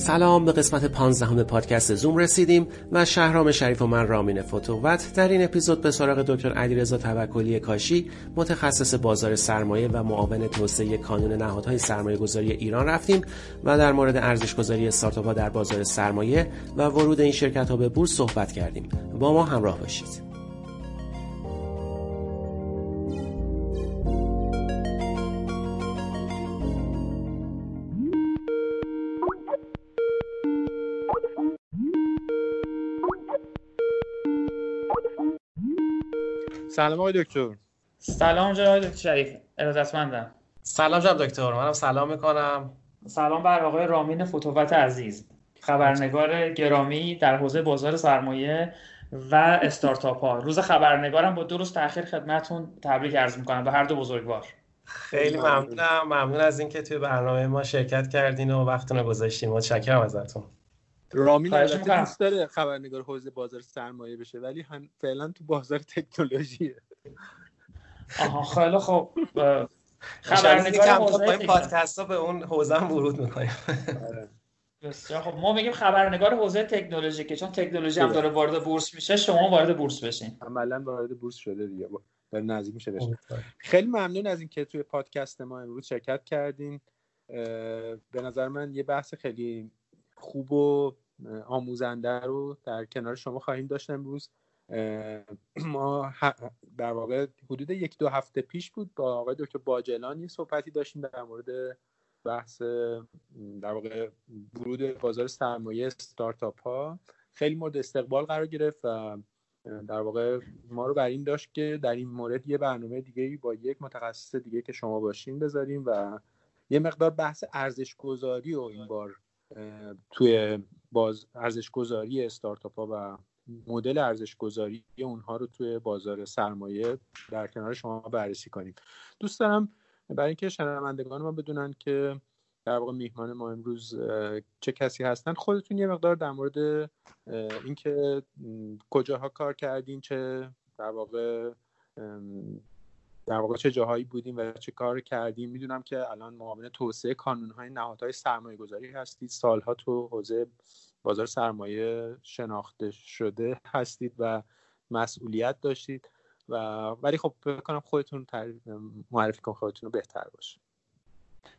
سلام به قسمت 15 پادکست زوم رسیدیم و شهرام شریف و من رامین فتووت در این اپیزود به سراغ دکتر علیرضا توکلی کاشی متخصص بازار سرمایه و معاون توسعه کانون نهادهای سرمایه گذاری ایران رفتیم و در مورد ارزش گذاری استارتاپ در بازار سرمایه و ورود این شرکت ها به بورس صحبت کردیم. با ما همراه باشید. سلام آقای دکتر. سلام جناب دکتر شریف ارادتمندم سلام جناب دکتر منم سلام می‌کنم. سلام بر آقای رامین فتووت عزیز خبرنگار گرامی در حوزه بازار سرمایه و استارتاپ ها. روز خبرنگارم با دو روز تاخیر خدمتتون تبریک عرض می‌کنم به هر دو بزرگوار. خیلی ممنونم. ممنون از اینکه توی برنامه ما شرکت کردین و وقتتون رو گذاشتین. متشکرم ازتون. رامین دوست داره خبرنگار حوزه بازار سرمایه بشه ولی هم فعلا تو بازار تکنولوژیه. آها خیلی خب خبرنگار حوزه پادکست ها به اون حوزه هم ورود می‌کنیم. آره. بسیار خب ما میگیم خبرنگار حوزه تکنولوژی که چون تکنولوژی هم داره وارد بورس میشه شما وارد بورس بشین. عملا وارد بورس شده دیگه. داره نزدیک میشه بشه خیلی ممنون از اینکه توی پادکست ما امروز شرکت کردین. به نظر من یه بحث خیلی خوب و آموزنده رو در کنار شما خواهیم داشت امروز. ما در واقع حدود یک دو هفته پیش بود با آقای دکتر باجلان یه صحبتی داشتیم در مورد بحث در واقع ورود بازار سرمایه ستارتاپ ها خیلی مورد استقبال قرار گرفت و در واقع ما رو بر این داشت که در این مورد یه برنامه دیگه با یک متخصص دیگه که شما باشین بذاریم و یه مقدار بحث ارزش گذاری و این بار توی باز ارزش گذاری استارتاپ ها و مدل ارزش گذاری اونها رو توی بازار سرمایه در کنار شما بررسی کنیم. دوست دارم برای اینکه شنوندگان ما بدونن که در واقع میهمان ما امروز چه کسی هستن خودتون یه مقدار در مورد اینکه کجاها کار کردین چه در واقع در واقع چه جاهایی بودیم و چه کار کردیم. می‌دونم که الان معاون توسعه کانونهای نهادهای سرمایه گذاری هستید. سالها تو حوزه بازار سرمایه شناخته شده هستید و مسئولیت داشتید و ولی خب بکنم خودتون معرفی کن خودتون رو بهتر باشه.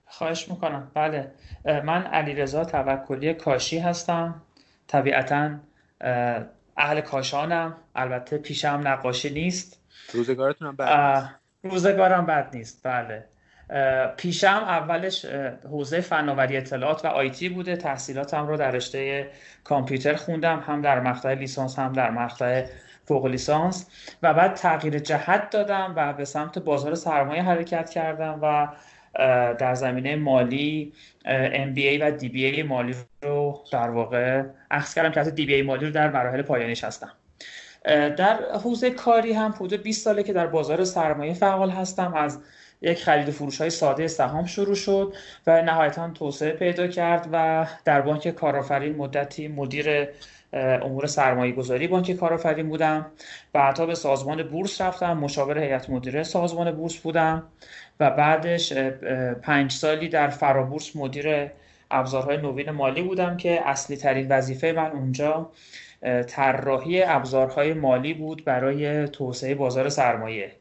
خواهش می‌کنم. بله. من علیرضا توکلی کاشی هستم. طبیعتا اهل کاشانم. البته پیشم نقاشی نیست. روزگارتون هم روزگارم بد نیست. بله. پیشم اولش حوزه فناوری اطلاعات و آیتی بوده. تحصیلاتم رو در رشته کامپیوتر خوندم. هم در مقطع لیسانس هم در مقطع فوق لیسانس. و بعد تغییر جهت دادم و به سمت بازار سرمایه حرکت کردم و در زمینه مالی MBA و DBA مالی رو در واقع اخذ کردم که DBA مالی رو در مراحل پایانیش هستم. در حوزه کاری هم حدود 20 ساله که در بازار سرمایه فعال هستم. از یک خرید و فروش های ساده سهام شروع شد و نهایتا توسعه پیدا کرد و در بانک کارآفرین مدتی مدیر امور سرمایه گذاری بانک کارآفرین بودم. بعدها به سازمان بورس رفتم. مشاور هیئت مدیره سازمان بورس بودم. و بعدش پنج سالی در فرابورس مدیر ابزارهای نوین مالی بودم که اصلی ترین وظیفه من اونجا طراحی ابزارهای مالی بود برای توسعه بازار سرمایه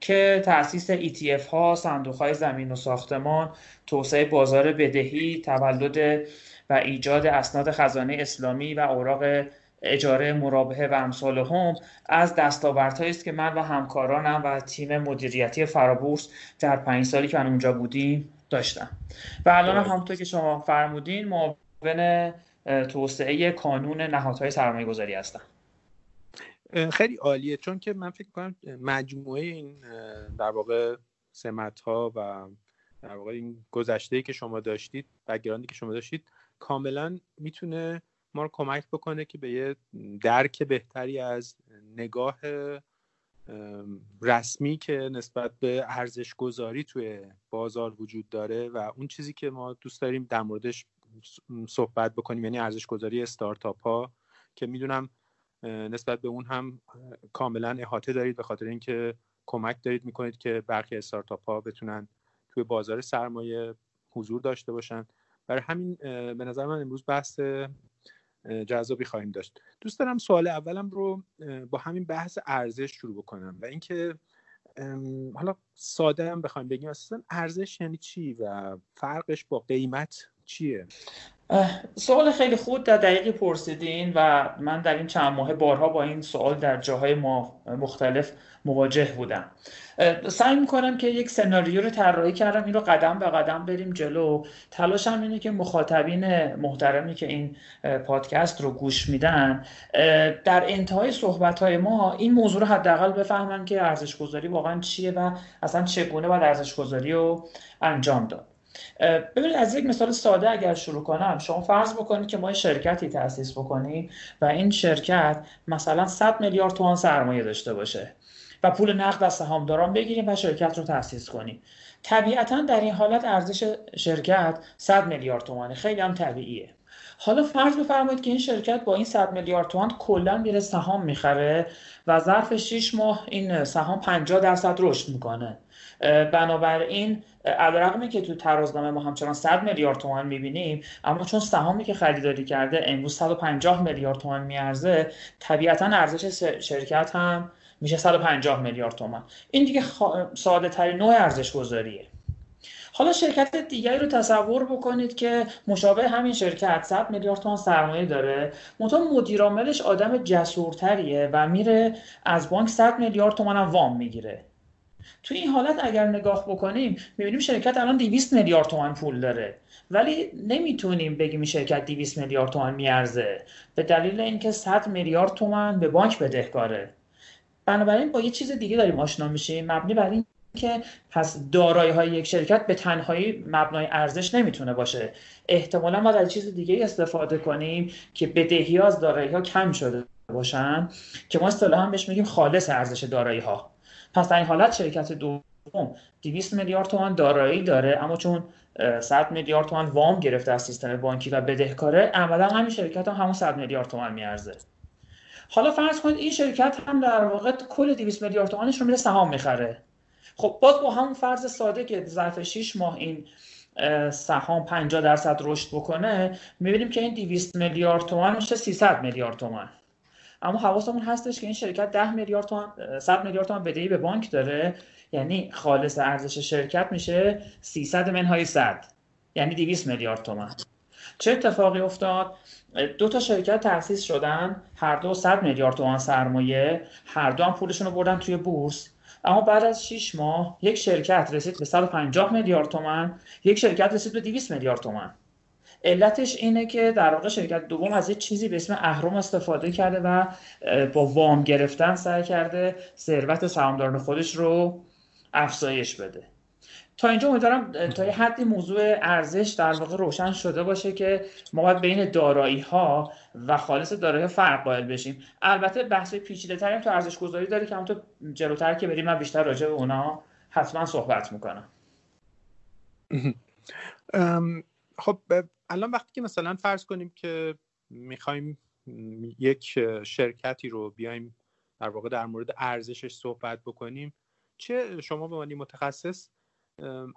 که تاسیس ETF ها، صندوق های زمین و ساختمان، توسعه بازار بدهی، تولد و ایجاد اسناد خزانه اسلامی و اوراق اجاره مرابحه و امثال هم از دستاوردهایی است که من و همکارانم و تیم مدیریتی فرابورس در پنج سالی که من اونجا بودیم داشتم. و الان هم همونطور که شما فرمودین معاون توسعه کانون نهادهای سرمایه گذاری هستم خیلی عالیه چون که من فکر کنم مجموعه این در واقع سمت ها و در واقع این گذشته که شما داشتید بگراندی که شما داشتید کاملا می‌تونه ما رو کمک بکنه که به یه درک بهتری از نگاه رسمی که نسبت به ارزش گذاری توی بازار وجود داره و اون چیزی که ما دوست داریم در موردش صحبت بکنیم یعنی ارزش گذاری استارتاپ ها که می‌دونم نسبت به اون هم کاملا احاطه دارید به خاطر اینکه کمک دارید می‌کنید که برخی استارتاپ ها بتونن توی بازار سرمایه حضور داشته باشن. برای همین به نظر من امروز بحث جذابی خواهیم داشت. دوست دارم سوال اولم رو با همین بحث ارزش شروع بکنم و اینکه حالا ساده هم بخوایم بگیم اصلا ارزش یعنی چی و فرقش با قیمت چیه؟ سوال خیلی خود در دقیقی پرسیدین و من در این چند ماه بارها با این سوال در جاهای مختلف مواجه بودم. سعی می‌کنم که یک سناریو رو طراحی کردم این رو قدم به قدم بریم جلو. تلاشم اینه که مخاطبین محترمی که این پادکست رو گوش میدن در انتهای صحبت ما این موضوع رو حداقل بفهمن که ارزش گذاری واقعا چیه و اصلا چگونه باید ارزش گذاری رو انجام داد. ببینید از یک مثال ساده اگر شروع کنم. شما فرض بکنید که ما شرکتی تأسیس بکنیم و این شرکت مثلا 100 میلیارد تومان سرمایه داشته باشه و پول نقد از سهامداران بگیریم و شرکت رو تأسیس کنیم. طبیعتا در این حالت ارزش شرکت 100 میلیارد تومانه. خیلی هم طبیعیه. حالا فرض بفرمایید که این شرکت با این 100 میلیارد تومان کلا میره سهام می‌خره و ظرف 6 ماه این سهام 50 درصد رشد می‌کنه. بنابراین علیرغمی که تو ترازنامه ما همچنان 100 میلیارد تومان می‌بینیم اما چون سهامی که خریداری کرده امروز 150 میلیارد تومان میارزه طبیعتا ارزش شرکت هم میشه 150 میلیارد تومان. این دیگه ساده ترین نوع ارزش گذاریه حالا شرکت دیگری رو تصور بکنید که مشابه همین شرکت 100 میلیارد تومان سرمایه داره. منتها مدیر عاملش آدم جسورتریه و میره از بانک 100 میلیارد تومان وام می‌گیره. تو این حالت اگر نگاه بکنیم می‌بینیم شرکت الان 200 میلیارد تومان پول داره. ولی نمی‌تونیم بگیم شرکت 200 میلیارد تومان میارزه. به دلیل اینکه 100 میلیارد تومان به بانک بدهکاره. بنابراین با یه چیز دیگه داریم آشنا میشیم. مبنی بر این که پس دارایی های یک شرکت به تنهایی مبنای ارزش نمی‌تونه باشه. احتمالا ما از چیز دیگه استفاده کنیم که بدهی از دارایی ها کم شده باشن که ما اصطلاحا بهش میگیم خالص ارزش دارایی ها پس در این حالت شرکت دوم 200 میلیارد تومان دارایی داره اما چون 100 میلیارد تومان وام گرفته از سیستم بانکی و بدهکاره عملا همین شرکت هم همون 100 میلیارد تومان میارزه. حالا فرض کنید این شرکت هم در واقع کل 200 میلیارد تومانش رو میره سهام می‌خره. خب باز با همون فرض ساده که ظرف 6 ماه این سهام 50 درصد رشد بکنه می‌بینیم که این 200 میلیارد تومان میشه 300 میلیارد تومان. اما حواسمون هستش که این شرکت 10 میلیارد تومان 100 میلیارد تومان بدهی به بانک داره. یعنی خالص ارزش شرکت میشه 300 منهای 100 یعنی 200 میلیارد تومان. چه اتفاقی افتاد؟ دو تا شرکت تأسیس شدن. هر دو 100 میلیارد تومان سرمایه. هر دو هم پولشون رو بردن توی بورس. اما بعد از 6 ماه یک شرکت رسید به 150 میلیارد تومان. یک شرکت رسید به 200 میلیارد تومان. علتش اینه که در واقع شرکت دوم از یه چیزی به اسم اهرم استفاده کرده و با وام گرفتن سعی کرده ثروت سهامداران خودش رو افزایش بده. تا اینجا امیدوارم تا یه حدی موضوع ارزش در واقع روشن شده باشه که ما باید بین دارایی ها و خالص دارایی فرق قائل بشیم. البته بحث پیچیده تریم تو ارزش گذاری داره که همونطور جلوتر که بریم من بیشتر راجع به اونا حتما صحبت می‌کنم. خب الان وقتی که مثلا فرض کنیم که می‌خوایم یک شرکتی رو بیایم در واقع در مورد ارزشش صحبت بکنیم چه شما به عنوان متخصص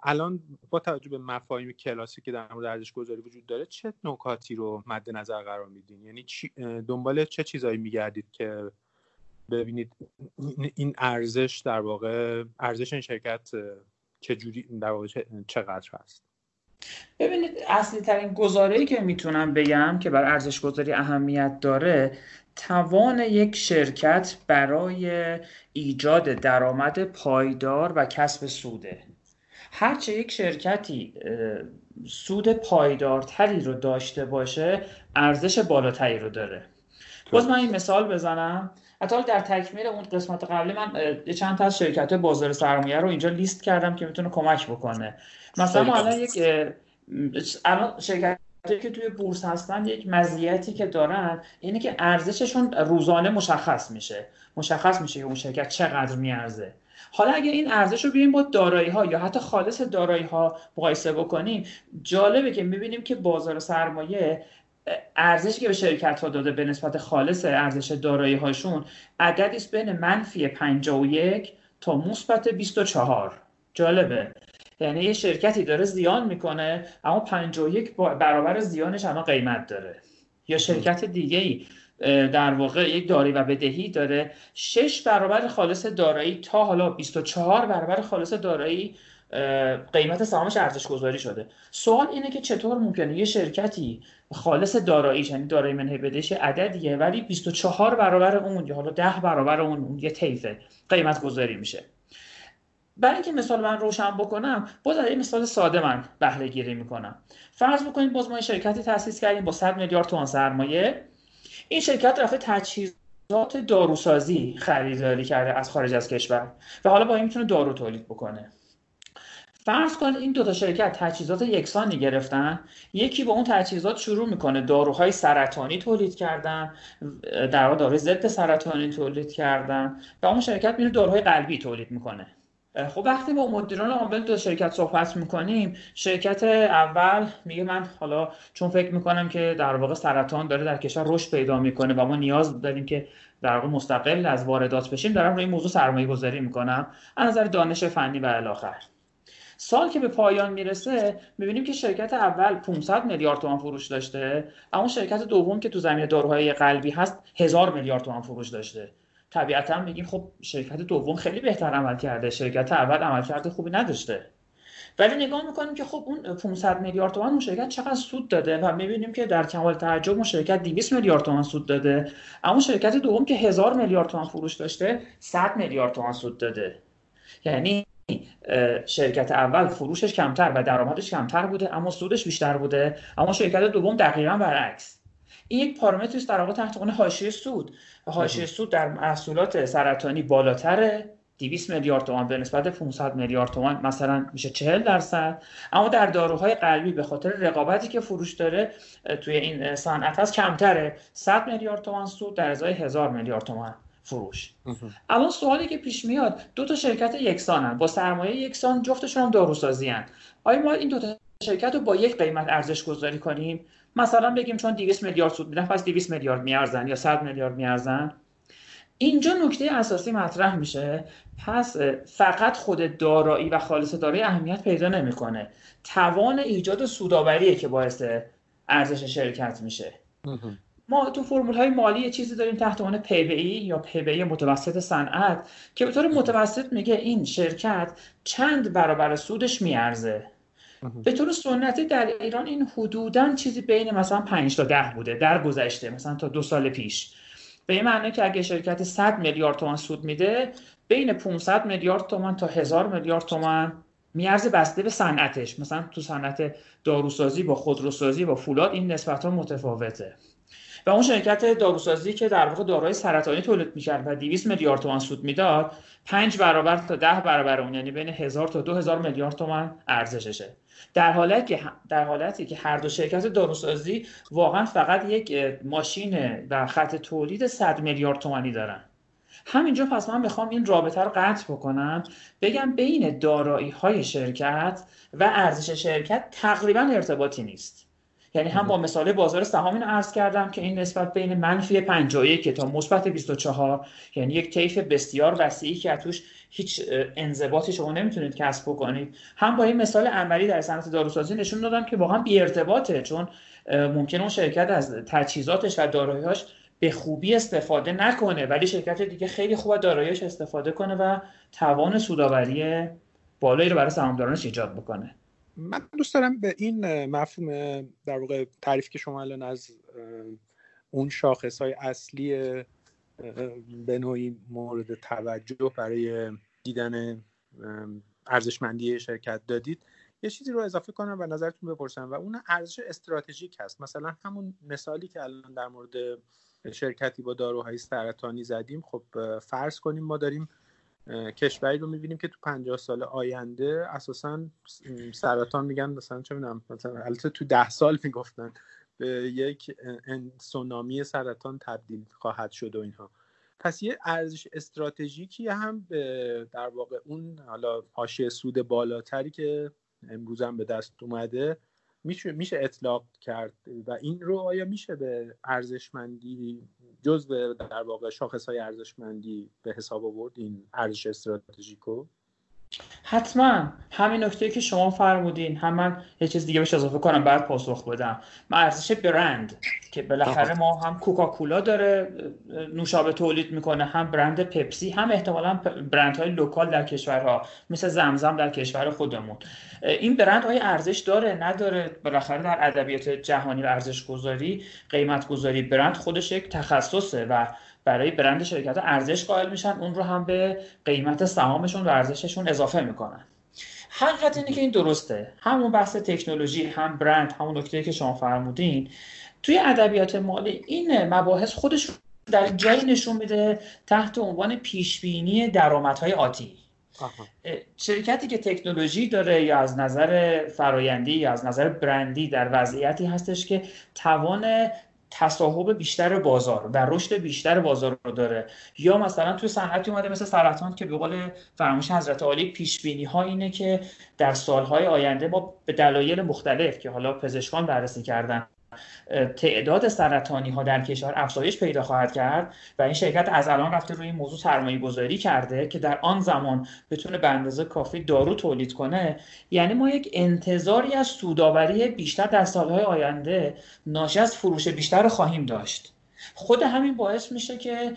الان با توجه به مفاهیم کلاسی که در مورد ارزش گذاری وجود داره چه نکاتی رو مد نظر قرار میدین؟ یعنی دنبال چه چیزایی میگردید که ببینید این ارزش در واقع ارزش این شرکت چه جوری در واقع چقدر هست؟ ببینید اصلی ترین گزاره که می‌تونم بگم که بر ارزش گذاری اهمیت داره توان یک شرکت برای ایجاد درآمد پایدار و کسب سوده. هرچه یک شرکتی سود پایدارتری رو داشته باشه ارزش بالاتری رو داره. باز من این مثال بزنم. حتی در تکمیل اون قسمت قبلی من چند تا از شرکت بازار سرمایه رو اینجا لیست کردم که می‌تونه کمک بکنه. مثلا ما الان یک الان شرکت که توی بورس هستن یک مزیتی که دارن اینه که ارزششون روزانه مشخص میشه. مشخص میشه که اون شرکت چقدر میارزه. حالا اگر این ارزش رو بیایم با دارایی ها یا حتی خالص دارایی ها مقایسه بکنیم جالبه که می‌بینیم که بازار سرمایه ارزشی که به شرکت ها داده به نسبت خالص ارزش دارایی هاشون عددی بین منفی 51 تا مثبت 24 جالبه. یعنی یه شرکتی داره زیان می‌کنه اما 51 برابر زیانش الان قیمت داره. یا شرکت دیگه ای در واقع یک داری و بدهی داره. 6 برابر خالص دارایی تا حالا 24 برابر خالص دارایی قیمت سهامش ارزش گذاری شده. سوال اینه که چطور ممکنه یه شرکتی خالص داراییش یعنی دارایی منهای بدهش عددیه ولی 24 برابر اون یا حالا 10 برابر اون یه طیفه قیمت گذاری میشه. برای اینکه مثال من روشن بکنم باز این مثال ساده من بهره گیری می‌کنم. فرض بکنید باز ما شرکتی تاسیس کردیم با 100 میلیارد تومان سرمایه. این شرکت رفته تجهیزات داروسازی خریداری کرده از خارج از کشور و حالا با این می‌تونه دارو تولید بکنه. فرض کنید این دو تا شرکت تجهیزات یکسانی گرفتن یکی با اون تجهیزات شروع می‌کنه داروهای سرطانی تولید کردن در واقع داروی ضد سرطانی تولید کردن و اون شرکت میره داروهای قلبی تولید می‌کنه. خب وقتی با مدیران عامل دو شرکت صحبت می‌کنیم شرکت اول میگه من حالا چون فکر می‌کنم که در واقع سرطان داره در کشور رشد پیدا می‌کنه و ما نیاز داریم که در واقع مستقل از واردات بشیم دارم روی این موضوع سرمایه گذاری می‌کنم. از نظر دانش فنی و الاخر. سال که به پایان می‌رسه می‌بینیم که شرکت اول 500 میلیارد تومان فروش داشته. اما شرکت دوم که تو زمینه داروهای قلبی هست هزار میلیارد تومان فروش داشته. طبیعتا میگیم خب شرکت دوم خیلی بهتر عمل کرده. شرکت اول عمل کرده خوبی نداشته. ولی نگاه می‌کنیم که خب اون 500 میلیارد تومان اون شرکت چقدر سود داده و می‌بینیم که در کمال تعجب اون شرکت 200 میلیارد تومان سود داده. اما شرکت دوم که 1000 میلیارد تومان فروش داشته 100 میلیارد تومان سود داده. یعنی شرکت اول فروشش کمتر و درآمدش کمتر بوده اما سودش بیشتر بوده. اما شرکت دوم دقیقا برعکس. این یک پارامتر است در واقع تحت عنوان حاشیه سود. حاشیه سود در محصولات سرطانی بالاتره. 200 میلیارد تومان به نسبت 500 میلیارد تومان مثلا میشه 40 درصد. اما در داروهای قلبی به خاطر رقابتی که فروش داره توی این صنعت هست کمتره. 100 میلیارد تومان سود در ازای 1000 میلیارد تومان. فروش. الان سوالی که پیش میاد دو تا شرکت یکسانن. با سرمایه یکسان جفتشون هم داروسازی هن. آیا ما این دو تا شرکت رو با یک قیمت ارزش گذاری کنیم؟ مثلا بگیم چون 200 میلیارد سود میدن پس 200 میلیارد میارزن یا 100 میلیارد میارزن؟ اینجا نکته اساسی مطرح میشه. پس فقط خود دارایی و خالص دارایی اهمیت پیدا نمی‌کنه. توان ایجاد سوداوریه که باعث ارزش شرکت میشه. ما تو فرمول های مالی یه چیزی داریم تحت عنوان PBE یا PBE متوسط صنعت که به طور متوسط میگه این شرکت چند برابر سودش میارزه. به طور سنتی در ایران این حدودا چیزی بین مثلا 5 تا 10 بوده در گذشته مثلا تا دو سال پیش. به این معنی که اگه شرکت 100 میلیارد تومان سود میده بین 500 میلیارد تومان تا 1000 میلیارد تومان میارزه بسته به صنعتش. مثلا تو صنعت داروسازی با خودروسازی با فولاد این نسبت ها متفاوته. و اون شرکت داروسازی که در واقع داروهای سرطانی تولید می‌کرد و 200 میلیارد تومان سود می‌داد 5 برابر تا 10 برابر اون یعنی بین 1000 تا 2000 میلیارد تومان ارزششه. در حالتی که در حالتی که هر دو شرکت داروسازی واقعا فقط یک ماشین و خط تولید 100 میلیارد تومانی دارن. همینجا پس من می‌خوام این رابطه رو قطع بکنم بگم بین دارایی های شرکت و ارزش شرکت تقریبا ارتباطی نیست. یعنی هم با مثال بازار سهام اینو عرض کردم که این نسبت بین منفی 51 تا مثبت 24 یعنی یک طیف بسیار وسیعی که توش هیچ انضباطی شما نمی‌تونید کسب بکنید. هم با این مثال عملی در صنعت داروسازی نشون دادم که واقعا بی ارتباطه چون ممکن اون شرکت از تجهیزاتش و دارایی‌هاش به خوبی استفاده نکنه ولی شرکت دیگه خیلی خوب داراییش استفاده کنه و توان سوداوری بالایی رو برای سهامدارانش ایجاد بکنه. من دوست دارم به این مفهوم در واقع تعریف که شما الان از اون شاخص های اصلی به نوعی مورد توجه برای دیدن ارزشمندی شرکت دادید یه چیزی رو اضافه کنم و نظرتون بپرسم و اون ارزش استراتژیک هست. مثلا همون مثالی که الان در مورد شرکتی با داروهای سرطانی زدیم خب فرض کنیم ما داریم کشوری رو می‌بینیم که تو 50 سال آینده اساسا سرطان میگن مثلا چه می‌دونم مثلا البته تو ده سال می‌گفتن به یک سونامی سرطان تبدیل خواهد شد و اینها. پس یه ارزش استراتژیکی هم به در واقع اون حالا حاشیه سود بالاتری که امروز هم به دست اومده میشه میشه اطلاق کرد. و این رو آیا میشه به ارزشمندی جز در واقع شاخص های ارزشمندی به حساب آورد این ارزش استراتژیکو. حتما. همین نکته که شما فرمودین. هم من یه چیز دیگه بهش اضافه کنم بعد پاسخ بدم. من ارزش برند که بالاخره ما هم کوکاکولا داره نوشابه تولید می‌کنه هم برند پپسی هم احتمالا برندهای لوکال در کشورها مثل زمزم در کشور خودمون. این برند های ارزش داره نداره. بالاخره در ادبیات جهانی و ارزش گذاری قیمت گذاری برند خودش یک تخصصه و برای برند شرکت ارزش قائل میشن اون رو هم به قیمت سهامشون و ارزششون اضافه می‌کنن. حقیقت اینه که این درسته. همون بحث تکنولوژی هم برند همون نکته که شما فرمودین توی ادبیات مالی این مباحث خودش در جایی نشون میده تحت عنوان پیشبینی درآمدهای آتی. شرکتی که تکنولوژی داره یا از نظر فرایندی یا از نظر برندی در وضعیتی هستش که توان تصاحب بیشتر بازار و رشد بیشتر بازار رو داره. یا مثلا توی صنعتی اومده مثل سرطان که به قول فراموش حضرت عالی پیش بینی ها اینه که در سالهای آینده ما به دلایل مختلف که حالا پزشکان بررسی کردن تعداد سرطانی ها در کشور افزایش پیدا خواهد کرد و این شرکت از الان رفته روی این موضوع سرمایه گذاری کرده که در آن زمان بتونه به اندازه کافی دارو تولید کنه. یعنی ما یک انتظاری از سوداوری بیشتر در سالهای آینده ناشی از فروش بیشتر خواهیم داشت. خود همین باعث میشه که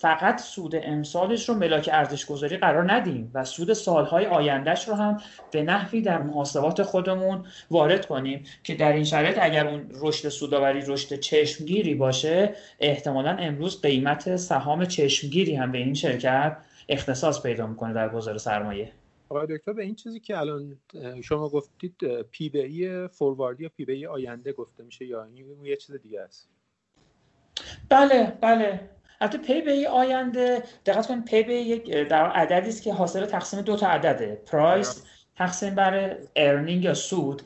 فقط سود امسالش رو ملاک ارزش گذاری قرار ندیم و سود سالهای آیندهش رو هم به نحوی در محاسبات خودمون وارد کنیم که در این شرایط اگر اون رشد سوداوری رشد چشمگیری باشه احتمالا امروز قیمت سهام چشمگیری هم به این شرکت اختصاص پیدا می‌کنه در بازار سرمایه. آقای دکتر به این چیزی که الان شما گفتید P/E forward ی یا P/E آینده گفته میشه یا این یه چیز دیگه است؟ بله بله. البته P/E آینده دقت کنید P/E یک در عددی است که حاصل تقسیم دو تا عدده price تقسیم بر earning یا سود.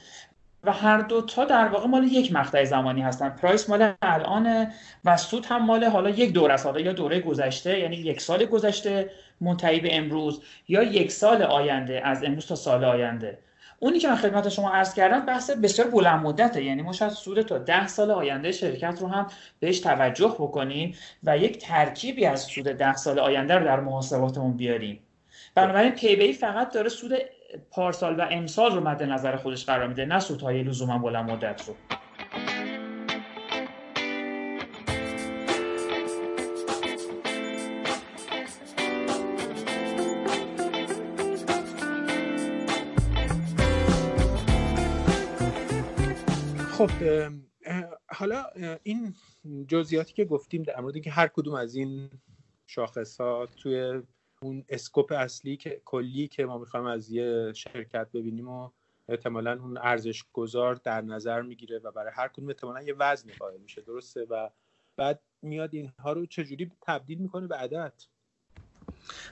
و هر دو تا در واقع مال یک مقطع زمانی هستن. price مال الان و سود هم مال حالا یک دوره است. یا دوره گذشته یعنی یک سال گذشته منتهی به امروز یا یک سال آینده از امروز تا سال آینده. اونی که من خدمت شما عرض کردم بحث بسیار بلند مدته. یعنی ما شاید سود تا ده سال آینده شرکت رو هم بهش توجه بکنیم و یک ترکیبی از سود ده سال آینده رو در محاسباتمون بیاریم. بنابراین پی فقط داره سود پارسال و امسال رو مد نظر خودش قرار میده نه سودهای لزوما بلند مدت رو. این جزئیاتی که گفتیم در مورد که هر کدوم از این شاخص ها توی اون اسکوپ اصلی که کلی که ما می‌خوایم از یه شرکت ببینیم و احتمالا اون ارزش گذار در نظر می‌گیره و برای هر کدوم احتمالا یه وزنی قائل میشه درسته؟ و بعد میاد اینها رو چجوری تبدیل می‌کنه به عدد؟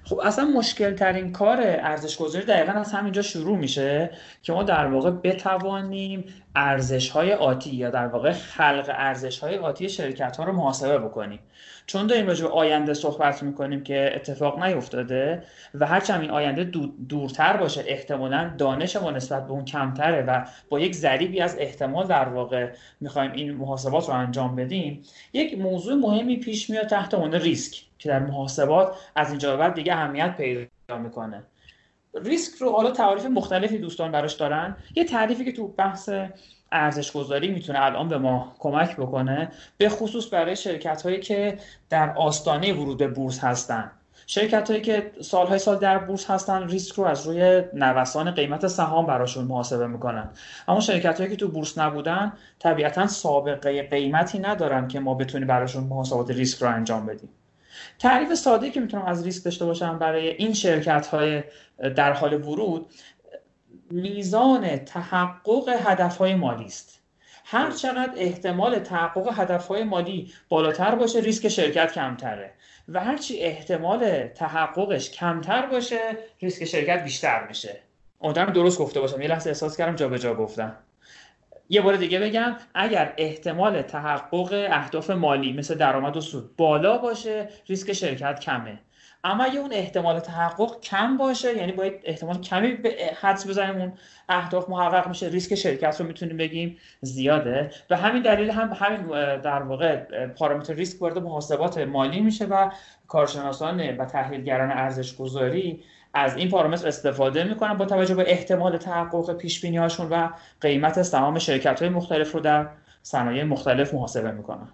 خب اصلا مشکل ترین کار ارزش گذاری دقیقا از همینجا شروع میشه که ما در واقع بتوانیم ارزش های آتی یا در واقع خلق ارزش های آتی شرکت ها رو محاسبه بکنیم. چون داریم راجع به آینده صحبت می‌کنیم که اتفاق نیفتاده و هرچند این آینده دورتر باشه احتمالا دانش ما نسبت به اون کمتره و با یک ذریبی از احتمال در واقع می‌خوایم این محاسبات رو انجام بدیم یک موضوع مهمی پیش میاد تحت عنوان ریسک که در محاسبات از اینجا بعد دیگه اهمیت پیدا می‌کنه. ریسک رو حالا تعریف مختلفی دوستان براش دارن. یه تعریفی که تو بحث ارزش گذاری می‌تونه الان به ما کمک بکنه به خصوص برای شرکت هایی که در آستانه ورود به بورس هستن. شرکت هایی که سالهای سال در بورس هستن ریسک رو از روی نوسان قیمت سهام براشون محاسبه می‌کنن. اما شرکت هایی که تو بورس نبودن طبیعتا سابقه قیمتی ندارن که ما بتونیم براشون محاسبات ریسک رو انجام بدیم. تعریف ساده که می‌تونم از ریسک داشته باشم برای این شرکت های در حال ورود میزان تحقق هدف های مالی است. هر چقدر احتمال تحقق هدف های مالی بالاتر باشه ریسک شرکت کمتره. و هرچی احتمال تحققش کمتر باشه ریسک شرکت بیشتر میشه. امیدوارم درست گفته باشم یه لحظه احساس کردم جابجا جا گفتم. یه بار دیگه بگم اگر احتمال تحقق اهداف مالی مثل درآمد و سود بالا باشه ریسک شرکت کمه. اما اگه اون احتمال تحقق کم باشه یعنی باید احتمال کمی به حدس بزنیم اون اهداف محقق میشه ریسک شرکت رو می‌تونیم بگیم زیاده. و همین دلیل هم همین در واقع پارامتر ریسک وارد محاسبات مالی میشه و کارشناسان و تحلیلگران ارزش گذاری از این پارامتر استفاده می‌کنن با توجه به احتمال تحقق پیش هاشون و قیمت سهام شرکت های مختلف رو در صنایع مختلف محاسبه می‌کنن.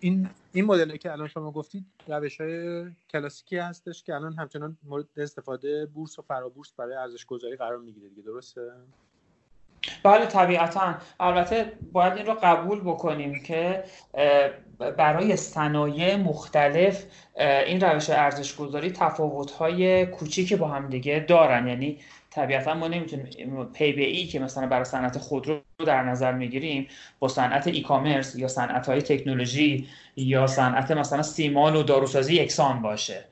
این این مدلی که الان شما گفتید روش های کلاسیکی هستش که الان همچنان مورد استفاده بورس و فرابورس برای ارزش گذاری قرار می‌گیره دیگه درسته؟ بله طبیعتا. البته باید این رو قبول بکنیم که برای صنایع مختلف این روش ارزش گذاری تفاوت های کوچیکی با هم دیگه دارن. یعنی طبیعتا ما نمی‌تونیم پی بی ای که مثلا برای صنعت خودرو در نظر می‌گیریم با صنعت ای کامرس یا صنعت های تکنولوژی یا صنعت مثلا سیمان و داروسازی یکسان باشه.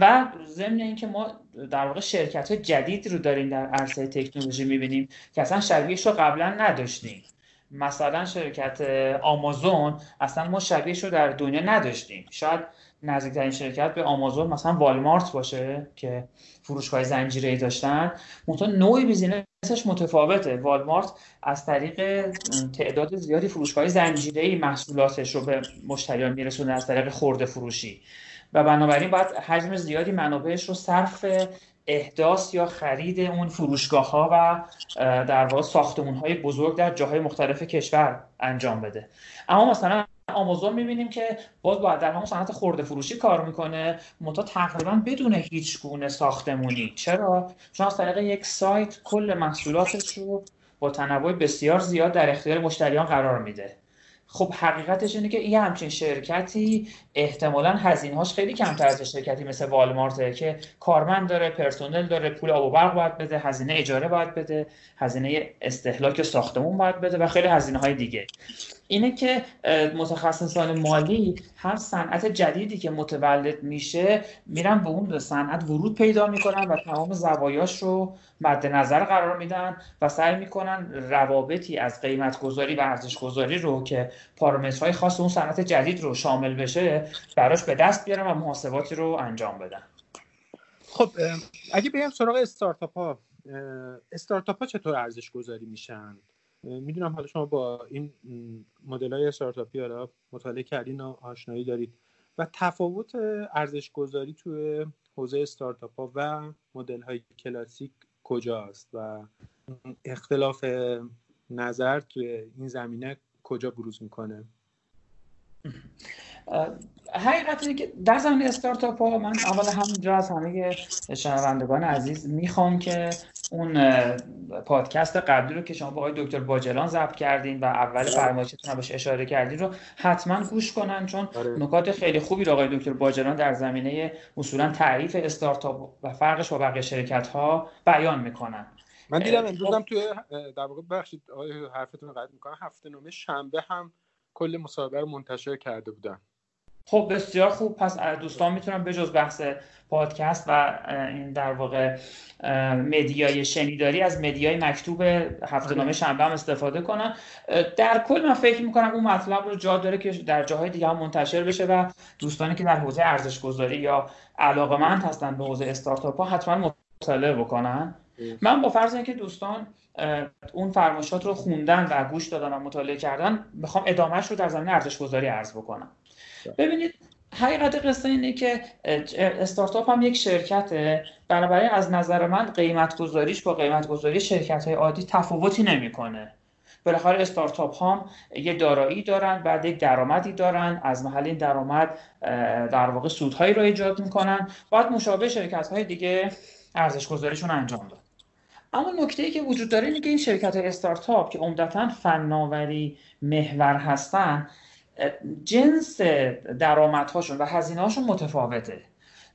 و ضمن اینکه ما در واقع شرکت های جدید رو داریم در عرصه تکنولوژی می‌بینیم که اصلا شبیهش رو قبلا نداشتیم. مثلا شرکت آمازون اصلا ما شبیهش رو در دنیا نداشتیم. شاید نزدیکترین شرکت به آمازون مثلا والمارت باشه که فروشگاه زنجیره داشتن. منتها نوع بیزینسش متفاوته. والمارت از طریق تعداد زیادی فروشگاه زنجیره محصولاتش رو به مشتریان میرسونه از طریق خورده فروشی. و بنابراین باید حجم زیادی منابعش رو صرف احداث یا خرید اون فروشگاه ها و در واقع ساختمون های بزرگ در جاهای مختلف کشور انجام بده. اما مثلا آمازون می‌بینیم که باز باید در همون صنعت خورده فروشی کار می‌کنه. منتها تقریبا بدون هیچ گونه ساختمونی. چرا؟ چون از طریق یک سایت کل محصولاتش رو با تنوع بسیار زیاد در اختیار مشتریان قرار میده. خب حقیقتش اینه که یه همچین شرکتی احتمالا هزینهاش خیلی کمتر از شرکتی مثل والمارته که کارمند داره پرسنل داره پول آب و برق باید بده هزینه اجاره باید بده هزینه استهلاک ساختمون باید بده و خیلی هزینه های دیگه. اینه که متخصصان مالی هر صنعت جدیدی که متولد میشه میرن به اون صنعت ورود پیدا می‌کنن و تمام زوایاش رو مد نظر قرار میدن و سعی می‌کنن روابطی از قیمت گذاری و ارزش گذاری رو که پارامترهای خاص اون صنعت جدید رو شامل بشه براش به دست بیارن و محاسباتی رو انجام بدن. خب اگه بگم سراغ استارتاپ ها استارتاپ ها چطور ارزش گذاری میشن؟ می‌دونم حالا شما با این مدل های استارتاپی حالا مطالعه کردین و آشنایی دارید و تفاوت ارزش گذاری توی حوزه استارتاپ ها و مدل های کلاسیک کجاست و اختلاف نظر توی این زمینه کجا بروز می‌کنه؟ حقیقت اینه که در زمین استارتاپ ها من اول همونجا از همه شنوندگان عزیز می‌خوام که اون پادکست قبلی رو که شما با آقای دکتر باجلان ضبط کردین و اول آره. فرمایشتون بهش اشاره کردین رو حتما گوش کنن چون آره. نکات خیلی خوبی رو آقای دکتر باجلان در زمینه اصولا تعریف استارتاپ و فرقش با بقیه شرکت ها بیان می‌کنن من دیدم امروزم توی در واقع بخشید حرفتون رو قطع می‌کنم هفته نامه شنبه هم کل مصاحبه رو منتشر کرده بودن. خب بسیار خوب. پس دوستان می‌تونن به جز بحث پادکست و این در واقع مدیای شنیداری از مدیای مکتوب هفته نامه شنبه هم استفاده کنن در کل من فکر می‌کنم اون مطلب رو جا داره که در جاهای دیگه هم منتشر بشه و دوستانی که در حوزه ارزش گذاری یا علاقمند هستن به حوزه استارتاپ ها حتما مطالعه بکنن. من با فرض اینکه دوستان اون فرمایشات رو خوندن و گوش دادن و مطالعه کردن می‌خوام ادامهش رو در زمینه ارزش گذاری عرض بکنم. ببینید حقیقت قصه اینه که استارتاپ هم یک شرکته. بنابراین از نظر من قیمت گذاریش با قیمت گذاری شرکت های عادی تفاوتی نمی‌کنه. بالاخره استارتاپ هم یه دارایی دارن بعد یک درآمدی دارن از محل این درآمد در واقع سودهایی رو ایجاد می‌کنن. باید مشابه شرکت های دیگه ارزش گذاریشون انجام داد اما نکته ای که وجود داره اینه که این شرکت های استارتاپ که عمدتا فناوری محور هستن جنس درآمدهاشون و هزینه هاشون متفاوته.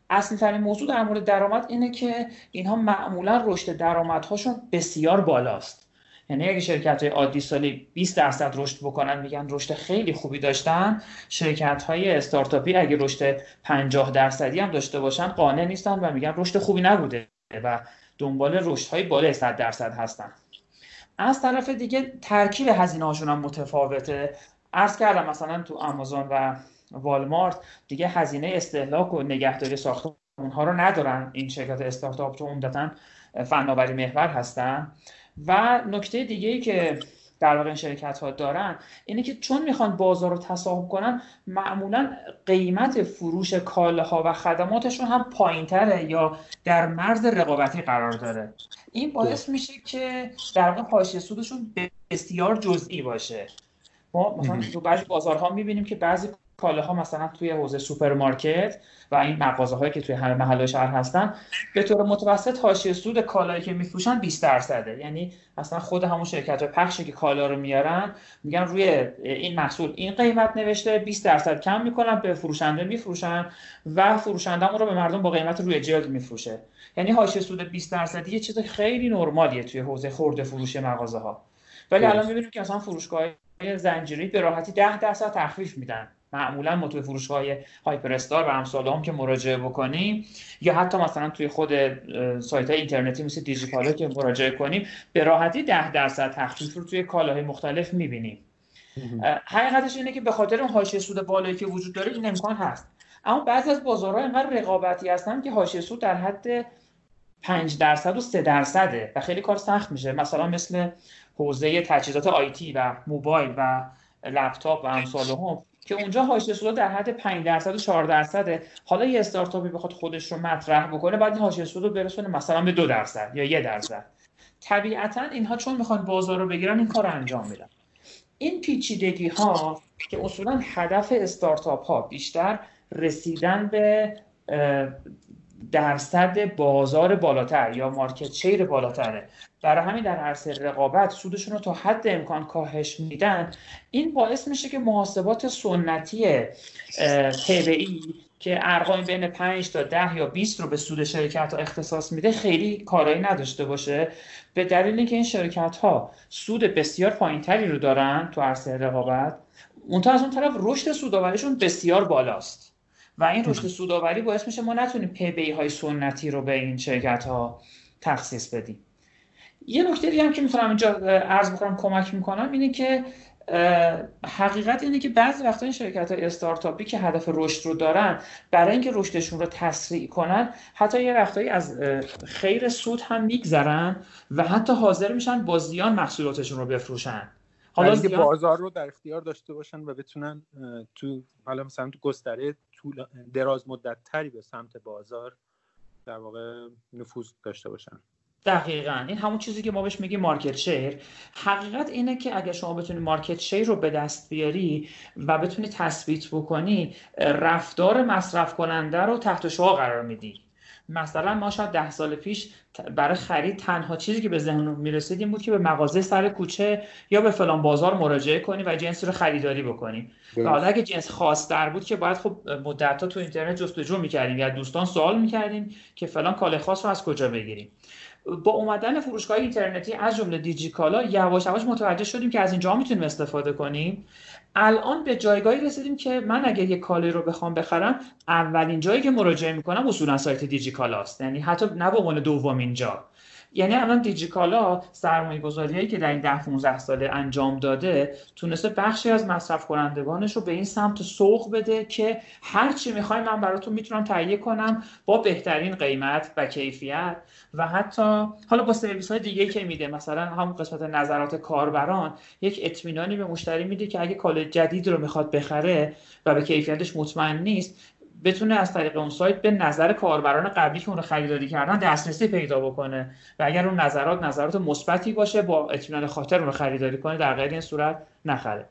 اصلی ترین موضوع در مورد درآمد اینه که اینها معمولا رشد درآمدهاشون بسیار بالاست. یعنی اگه شرکت های عادی سالی 20 درصد رشد بکنن میگن رشد خیلی خوبی داشتن شرکت های استارتاپی اگه رشد 50 درصدی هم داشته باشن قانع نیستن و میگن رشد خوبی نبوده و دنبال رشد های بالای 100 درصد هستن. از طرف دیگه ترکیب هزینه هاشون هم متفاوته. عرض کردم مثلا تو آمازون و والمارت دیگه هزینه استهلاک و نگهداری ساختمون ها رو ندارن. این شرکت استارتاپ تو عمدتا فناوری محور هستن. و نکته دیگه ای که در واقع این شرکت ها دارن اینه که چون می‌خوان بازار رو تصاحب کنن معمولا قیمت فروش کالاها و خدماتشون هم پایینتره یا در مرز رقابتی قرار داره. این باعث میشه که در واقع حاشیه سودشون بسیار جزئی باشه. ما مثلا تو بعضی بازارها می‌بینیم که بعضی کالاها مثلا توی حوزه سوپرمارکت و این مغازه هایی که توی همه محله شهر هستن به طور متوسط حاشیه سود کالایی که میفروشن 20 درصده. یعنی اصلا خود همون شرکت های پخشی که کالا رو میارن میگن روی این محصول این قیمت نوشته 20 درصد کم می‌کنن به فروشنده میفروشن و فروشنده اون رو به مردم با قیمت روی جلد میفروشه. یعنی حاشیه سود 20 درصدی یه چیز خیلی نرمالیه توی حوزه خورده فروش مغازه ها ولی الان می‌بینیم که اصلا فروشگاه زنجیری به راحتی 10 درصد تخفیف میدن. معمولا ما توی فروشگاه هایپر استار و امثال هم که مراجعه بکنیم یا حتی مثلا توی خود سایت های اینترنتی مثل دیجیکالا که مراجعه کنیم به راحتی 10 درصد تخفیف رو توی کالاهای مختلف می‌بینیم. حقیقتش اینه که به خاطر اون حاشیه سود بالایی که وجود داره این امکان هست. اما بعضی از بازارها اینقدر رقابتی هستن که حاشیه سود در حد 5 درصد و 3 درصده و خیلی کار سخت میشه. مثلا مثل حوزه تجهیزات آیتی و موبایل و لپتاپ و امثال هم که اونجا حاشیه سود در حد 5 درصد و 4 درصده. حالا یه استارتاپی بخواد خودش رو مطرح بکنه بعد این حاشیه سود رو برسونه مثلا به 2 درصد یا 1 درصد. طبیعتا اینها چون می‌خوان بازار رو بگیرن این کار انجام میدن. این پیچیدگی ها که اصولا هدف استارتاپ ها بیشتر رسیدن به درصد بازار بالاتر یا مارکت شیر بالاتره. برای همین در عرصه رقابت سودشون رو تا حد امکان کاهش میدن. این باعث میشه که محاسبات سنتی ای که ارقام بین 5 تا 10 یا 20 رو به سود شرکت ها اختصاص میده خیلی کارایی نداشته باشه. به دلیل اینکه این شرکت ها سود بسیار پایینتری رو دارن تو عرصه رقابت اونتا از اون طرف رشد سودآوریشون بسیار بالاست. و این رشد سودآوری باعث میشه ما نتونیم پی های سنتی رو به این شرکت ها تخصیص بدیم. یه نکته هم که می‌تونم اینجا عرض بکنم کمک می‌کنم اینه که حقیقت اینه که بعضی وقتا این شرکت های استارتاپی که هدف رشد رو دارن برای اینکه رشدشون رو تسریع کنن حتی یه وقتایی از خیر سود هم میگذرن و حتی حاضر میشن با زیان محصولاتشون رو بفروشن. حالا زیان... بازار رو در اختیار داشته باشن و بتونن تو حالا مثلا تو گستره طول دراز مدت تری به سمت بازار در واقع نفوذ داشته باشن. دقیقا. این همون چیزی که ما بهش میگیم مارکت شیر حقیقت اینه که اگر شما بتونی مارکت شیر رو به دست بیاری و بتونی تثبیت بکنی رفتار مصرف کننده رو تحت شعا قرار میدی. مثلا ما شاید ده سال پیش برای خرید تنها چیزی که به ذهن می‌رسید این بود که به مغازه سر کوچه یا به فلان بازار مراجعه کنی و جنسی رو خریداری بکنی و حالا اگه جنس خاص در بود که باید خب مدت تو اینترنت جستجو می‌کردیم یا دوستان سوال می‌کردیم که فلان کالا خاص رو از کجا بگیریم. با اومدن فروشگاه اینترنتی از جمله دیجیکالا یواش یواش متوجه شدیم که از اینجا می‌تونیم استفاده کنیم. الان به جایگاهی رسیدیم که من اگه یه کالی رو بخوام بخرم اولین جایی که مراجعه می‌کنم اصولا سایت دیجیکالاست. یعنی حتی نه به عنوان دومین جا یعنی الان دیجیکالا سرمایه گذاریایی که در این ده 15 ساله انجام داده تونسته بخشی از مصرف کنندگانش رو به این سمت سوق بده که هر چی می‌خوای من براتون می‌تونم تهیه کنم با بهترین قیمت و کیفیت و حتی حالا با سرویس های دیگه که میده مثلا همون قسمت نظرات کاربران یک اطمینانی به مشتری میده که اگه کال جدید رو می‌خواد بخره و به کیفیتش مطمئن نیست بتونه از طریق اون سایت به نظر کاربران قبلی که اون رو خریداری کردن دسترسی پیدا بکنه. و اگر اون نظرات نظرات مثبتی باشه با اطمینان خاطر اون رو خریداری کنه در غیر این صورت نخره.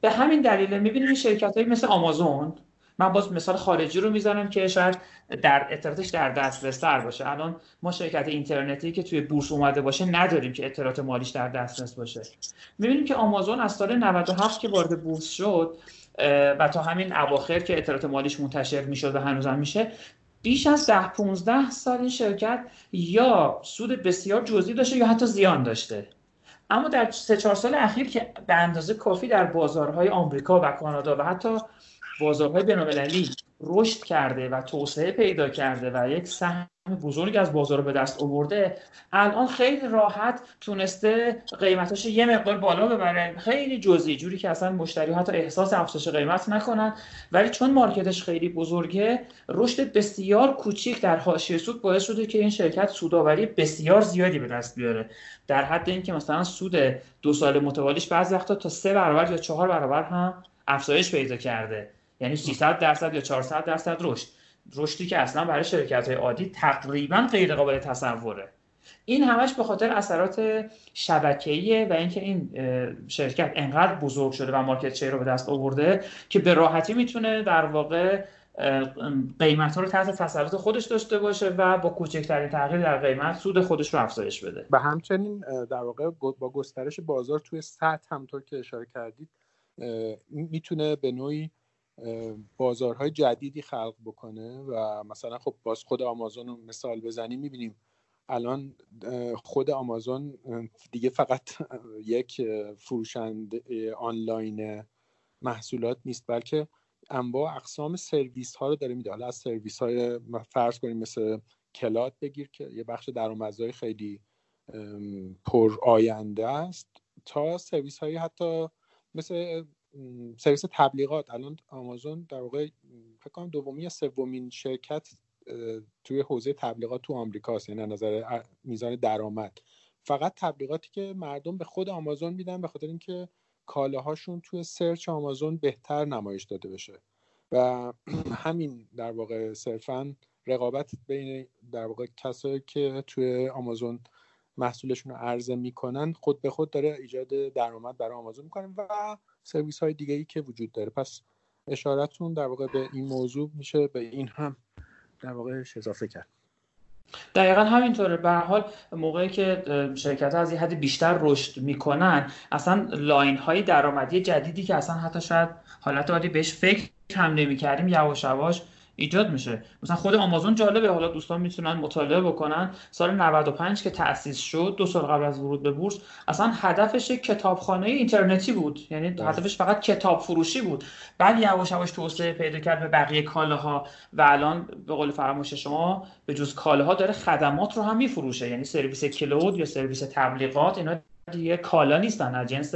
به همین دلیل می‌بینیم شرکت هایی مثل آمازون من باز مثال خارجی رو می‌زنم که شاید در اطلاعاتش در دسترس تر باشه. الان ما شرکت اینترنتی که توی بورس اومده باشه نداریم که اطلاعات مالیش در دسترس باشه. می‌بینیم که آمازون از سال 97 که وارد بورس شد و تا همین اواخر که اطلاعات مالیش منتشر می‌شد و هنوزم میشه بیش از ده 15 سال این شرکت یا سود بسیار جزئی داشته یا حتی زیان داشته. اما در سه چهار سال اخیر که به اندازه کافی در بازارهای آمریکا و کانادا و حتی بازارهای بینالمللی رشد کرده و توسعه پیدا کرده و یک سهم بزرگ از بازار به دست آورده. الان خیلی راحت تونسته قیمتاش یه مقدار بالا ببره. خیلی جزئی جوری که اصلا مشتری حتی احساس افزایش قیمت نکنن. ولی چون مارکتش خیلی بزرگه رشد بسیار کوچیک در حاشیه سود باعث شده که این شرکت سوداوری بسیار زیادی به دست بیاره. در حد اینکه مثلا سود دو سال متوالیش بعضی وقتا تا سه برابر یا چهار برابر هم افزایش پیدا کرده. یعنی 300 درصد یا 400 درصد رشد. رشدی که اصلا برای شرکت های عادی تقریبا غیر قابل تصوره. این همش به خاطر اثرات شبکه‌ایه و اینکه این شرکت انقدر بزرگ شده و مارکت شیر رو به دست آورده که به راحتی می‌تونه در واقع قیمت ها رو تحت تسلط خودش داشته باشه و با کوچکترین تغییر در قیمت سود خودش رو افزایش بده. و همچنین در واقع با گسترش بازار توی سطح همطور که اشاره کردید می‌تونه به نوعی بازارهای جدیدی خلق بکنه و مثلا خب باز خود آمازون رو مثال بزنیم می‌بینیم الان خود آمازون دیگه فقط یک فروشنده آنلاین محصولات نیست بلکه انواع اقسام سرویس ها رو داره میده. حالا از سرویس های فرض کنیم مثل کلاد بگیر که یه بخش درآمدزایی خیلی پر آینده است تا سرویس های حتی مثل سرویس تبلیغات. الان آمازون در واقع فکر کنم دومی یا سومین شرکت توی حوزه تبلیغات تو آمریکاست یعنی نظر میزان درآمد. فقط تبلیغاتی که مردم به خود آمازون میدن به خاطر اینکه کالاهاشون توی سرچ آمازون بهتر نمایش داده بشه. و همین در واقع صرفا رقابت بین در واقع کسایی که توی آمازون محصولشون رو عرضه می‌کنن خود به خود داره ایجاد درآمد برای آمازون می‌کنه. و سرویس های دیگه ای که وجود داره. پس اشارتون در واقع به این موضوع میشه به این هم در واقع اضافه کرد. دقیقا همینطوره. به حال موقعی که شرکت ها از یه حد بیشتر رشد می‌کنن اصلا لاین های درآمدی جدیدی که اصلا حتی شاید حالت عادی بهش فکر هم نمی‌کردیم یواش یواش ایجاد میشه. مثلا خود آمازون جالبه. حالا دوستان می‌تونن مطالعه بکنن. سال 95 که تأسیس شد دو سال قبل از ورود به بورس اصلا هدفش کتابخانه اینترنتی بود. یعنی ده. هدفش فقط کتاب فروشی بود. بعد یواش یواش توسعه پیدا کرد به بقیه کالاها و الان به قول فراموش شما به جز کالاها داره خدمات رو هم میفروشه. یعنی سرویس کلود یا سرویس تبلیغات اینا دیگه کالا نیستن. از جنس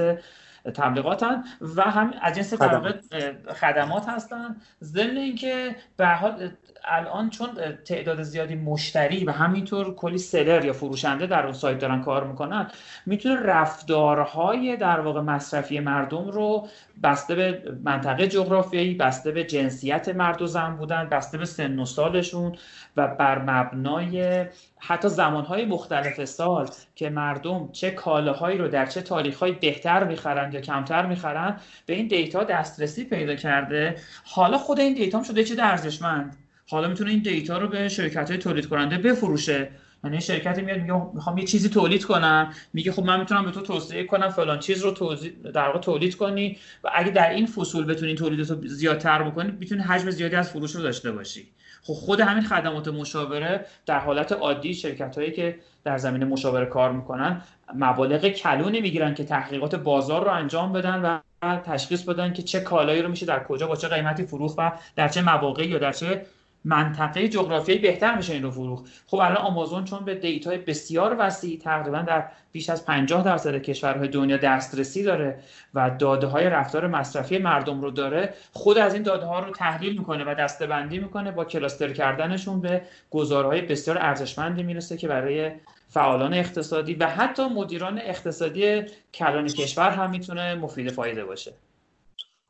تبلیغاتن و هم از جنس خدمات. هستن. ضمن اینکه به حال الان چون تعداد زیادی مشتری و همینطور کلی سلر یا فروشنده در اون سایت دارن کار می‌کنن می‌تونه رفتارهای در واقع مصرفی مردم رو بسته به منطقه جغرافیایی بسته به جنسیت مرد و زن بودن بسته به سن و سالشون و بر مبنای حتی زمانهای مختلف سال که مردم چه کالاهایی رو در چه تاریخهایی بهتر می‌خرند یا کمتر می‌خرند به این دیتا دسترسی پیدا کرده. حالا خود این دیتا هم شده چه ارزشمند؟ حالا می‌تونه این دیتا رو به شرکت های تولید کننده بفروشه. یعنی شرکت میاد میگه می‌خوام یه چیزی تولید کنم. میگه خب من می‌تونم به تو توصیه کنم فلان چیز رو در واقع تولید کنی و اگه در این فصول بتونی تولیدت رو زیادتر بکنی می‌تونی حجم زیادی از فروش رو داشته باشی. خود همین خدمات مشاوره در حالت عادی شرکت هایی که در زمین مشاوره کار می‌کنن مبالغ کلونی می‌گیرن که تحقیقات بازار رو انجام بدن و تشخیص بدن که چه کالایی رو میشه در کجا با چه قیمتی فروخت و در چه مواقعی یا در چه منطقه جغرافیایی بهتر میشه این رو فروخت. خب الان آمازون چون به دیتای بسیار وسیع تقریبا در بیش از 50 درصد کشورهای دنیا دسترسی داره و داده های رفتار مصرفی مردم رو داره خود از این داده ها رو تحلیل می‌کنه و دستبندی می‌کنه با کلاستر کردنشون به گزارهای بسیار ارزشمندی می‌رسه که برای فعالان اقتصادی و حتی مدیران اقتصادی کلان کشور هم می‌تونه مفید فایده باشه.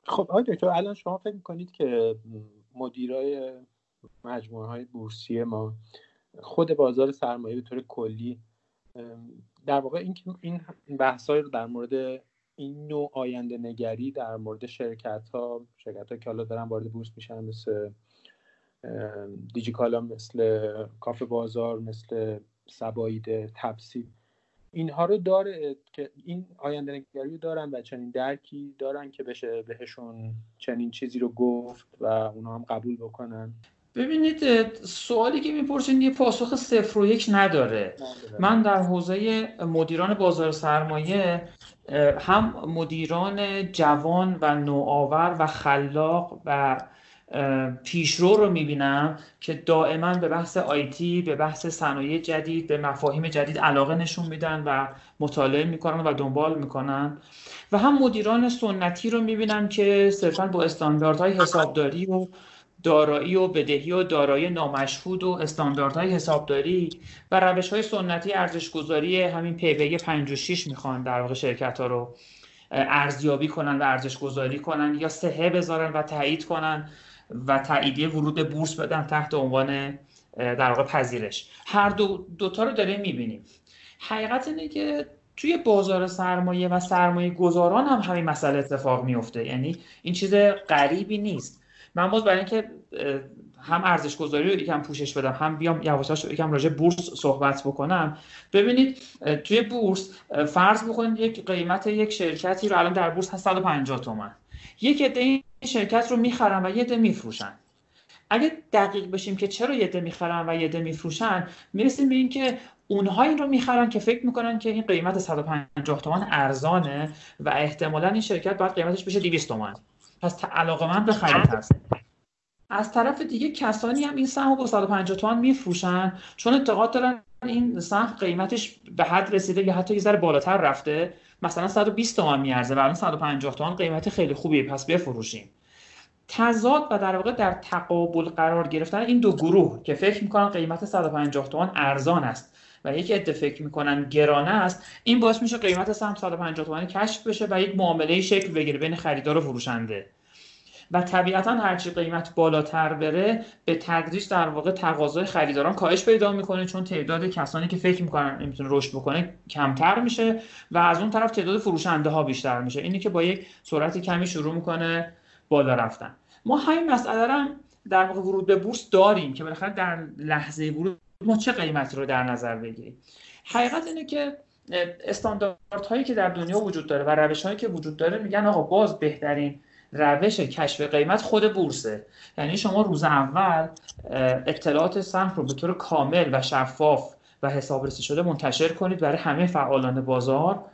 خب آقای دکتر الان شما فکر می‌کنید که مدیرای مجموعه های بورسی ما. خود بازار سرمایه به طور کلی در واقع این این بحث رو در مورد این نوع آینده نگری در مورد شرکت ها شرکت ها که حالا دارن وارد بورس میشن مثل دیجیکالا مثل کافه بازار مثل سبایید تپسی اینها رو داره که این آینده نگری رو دارن و چنین درکی دارن که بشه بهشون چنین چیزی رو گفت و اونا هم قبول بکنن. ببینید سوالی که می‌پرسید یه پاسخ صفر و یک نداره. من در حوزه مدیران بازار سرمایه هم مدیران جوان و نوآور و خلاق و پیشرو رو می‌بینم که دائما به بحث آیتی به بحث صنایع جدید به مفاهیم جدید علاقه نشون میدن و مطالعه می‌کنن و دنبال می‌کنن. و هم مدیران سنتی رو می‌بینم که صرفا با استانداردهای حسابداری و دارایی و بدهی و دارایی نامشهود و استانداردهای حسابداری و روش های سنتی ارزشگذاری همین پی 5 و 6 می‌خوان در واقع شرکت ها رو ارزیابی کنن و ارزش گذاری کنن یا سهه بذارن و تایید کنن و تاییدیه ورود بورس بدن تحت عنوان در واقع پذیرش. هر دو دوتا رو داریم می‌بینیم. حقیقت اینه که توی بازار سرمایه و سرمایه گذاران هم همین مسئله اتفاق میفته یعنی این چیز غریبی نیست. من باز برای اینکه هم ارزش گذاری رو یکم پوشش بدم هم بیام یواشاش یکم راجع بورس صحبت بکنم. ببینید توی بورس فرض بکنید یک قیمت یک شرکتی رو الان در بورس هست 150 تومن یک عده این شرکت رو می‌خرن و یه عده میفروشن. اگه دقیق بشیم که چرا یه عده می‌خرن و یه عده میفروشن می‌رسیم به اینکه اونها این رو می‌خرن که فکر می‌کنن که این قیمت 150 تومن ارزانه و احتمالا این شرکت باید قیمتش بشه 200 تومن پس علاقه من به خرید هست. از طرف دیگه کسانی هم این سهم با 150 تومن میفروشن چون اعتقاد دارن این سهم قیمتش به حد رسیده یا حتی یه ذره بالاتر رفته. مثلا 120 تومن میارزه و الان 150 تومن قیمت خیلی خوبیه پس بفروشیم. تضاد و در واقع در تقابل قرار گرفتن این دو گروه که فکر می‌کنن قیمت 150 تومن ارزان است. و یک عده فکر می‌کنن گرانه است این باعث میشه قیمت سهم 150 تومانی کشف بشه و یک معامله شکل بگیره بین خریدار و فروشنده. و طبیعتا هرچی قیمت بالاتر بره به تدریج در واقع تقاضای خریداران کاهش پیدا می‌کنه چون تعداد کسانی که فکر می‌کنن می‌تونه رشد بکنه کمتر میشه و از اون طرف تعداد فروشنده ها بیشتر میشه. اینی که با یک سرعت کمی شروع می‌کنه بالا رفتن. ما همین مسئله هم در واقع ورود به بورس داریم که بالاخره در لحظه ورود ما چه قیمتی رو در نظر بگیریم؟ حقیقت اینه که استانداردهایی که در دنیا وجود داره و روش هایی که وجود داره میگن آقا باز بهترین روش کشف قیمت خود بورسه. یعنی شما روز اول اطلاعات سهم رو به طور کامل و شفاف و حسابرسی شده منتشر کنید برای همه فعالان بازار.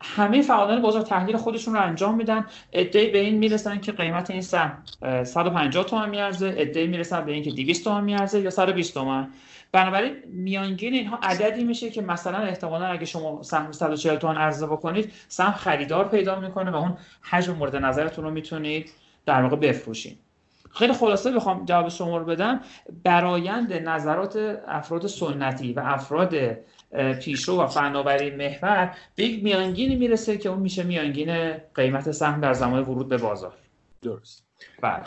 همه فعالان بازار تحلیل خودشون رو انجام میدن. ادعی به این می‌رسن که قیمت این سهم 150 تومن میارزه. ادعی می‌رسن به این که 200 تومن میارزه یا 120 تومن. بنابراین میانگین اینها عددی میشه که مثلا احتمالا اگه شما سهم 140 تومن عرضه بکنید سهم خریدار پیدا می‌کنه و اون حجم مورد نظرتون رو می‌تونید در واقع بفروشید خیلی خلاصه بخوام جواب شما رو بدم. برایند نظرات افراد سنتی و افراد پیشرو و فناوری محور به یک میانگینی می‌رسه که اون میشه میانگین قیمت سهم در زمان ورود به بازار. درست. بله.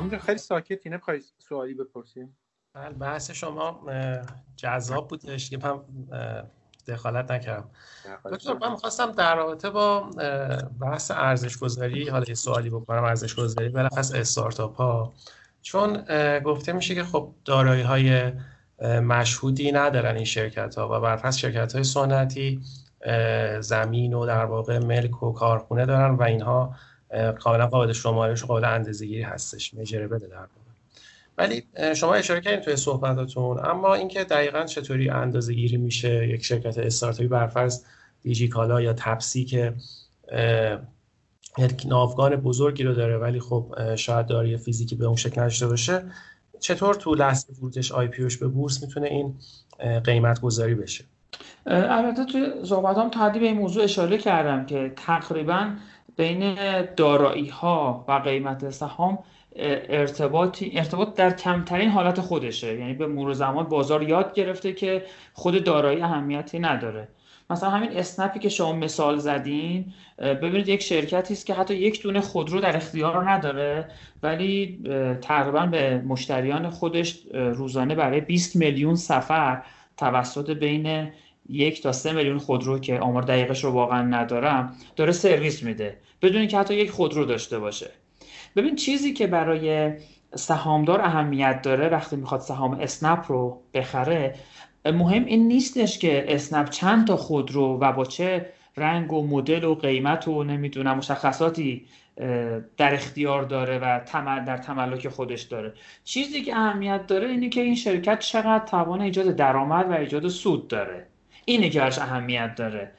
رامین خیلی ساکت اینه بخوای سوالی بپرسیم بله بحث شما جذاب بودش که من دخالت نکردم. دکتر من می‌خواستم در رابطه با بحث ارزش گذاری حالا یه سوالی بکنم ارزش گذاری بلخص استارتاپ ها چون گفته میشه که خب دارایی های مشهودی ندارن این شرکت ها و برفرض شرکت های سنتی زمین و در واقع ملک و کارخونه دارن و اینها کاملا قابل شمارش و قابل اندازه‌گیری هستش. بده در واقع. ولی شما اشاره کردین توی صحبتاتون اما اینکه دقیقا چطوری اندازه گیری میشه یک شرکت استارتاپی برفرض دیجیکالا یا تپسی که یک ناوگان بزرگی رو داره ولی خب شاید داری فیزیکی به اون شکل نشده باشه چطور تو لحظه ورودش آی پیوش به بورس می‌تونه این قیمت گذاری بشه؟ البته توی صحبتام تا به این موضوع اشاره کردم که تقریبا بین دارایی ها و قیمت سهام ارتباطی ارتباط در کمترین حالت خودشه. یعنی به مرور زمان بازار یاد گرفته که خود دارایی اهمیتی نداره. مثلا همین اسنپی که شما مثال زدین ببینید یک شرکتی است که حتی یک دونه خودرو در اختیار نداره ولی تقریبا به مشتریان خودش روزانه برای 20 میلیون سفر توسط بین یک تا سه میلیون خودرو که آمار دقیقش رو واقعا ندارم داره سرویس میده. بدون که حتی یک خودرو داشته باشه. ببین چیزی که برای سهامدار اهمیت داره وقتی می‌خواد سهام اسنپ رو بخره مهم این نیستش که اسنپ چند تا خودرو و با چه رنگ و مدل و قیمت و نمی‌دونم مشخصاتی در اختیار داره و در تملک خودش داره. چیزی که اهمیت داره اینه که این شرکت چقدر توان ایجاد درآمد و ایجاد سود داره. اینه که اهمیت داره.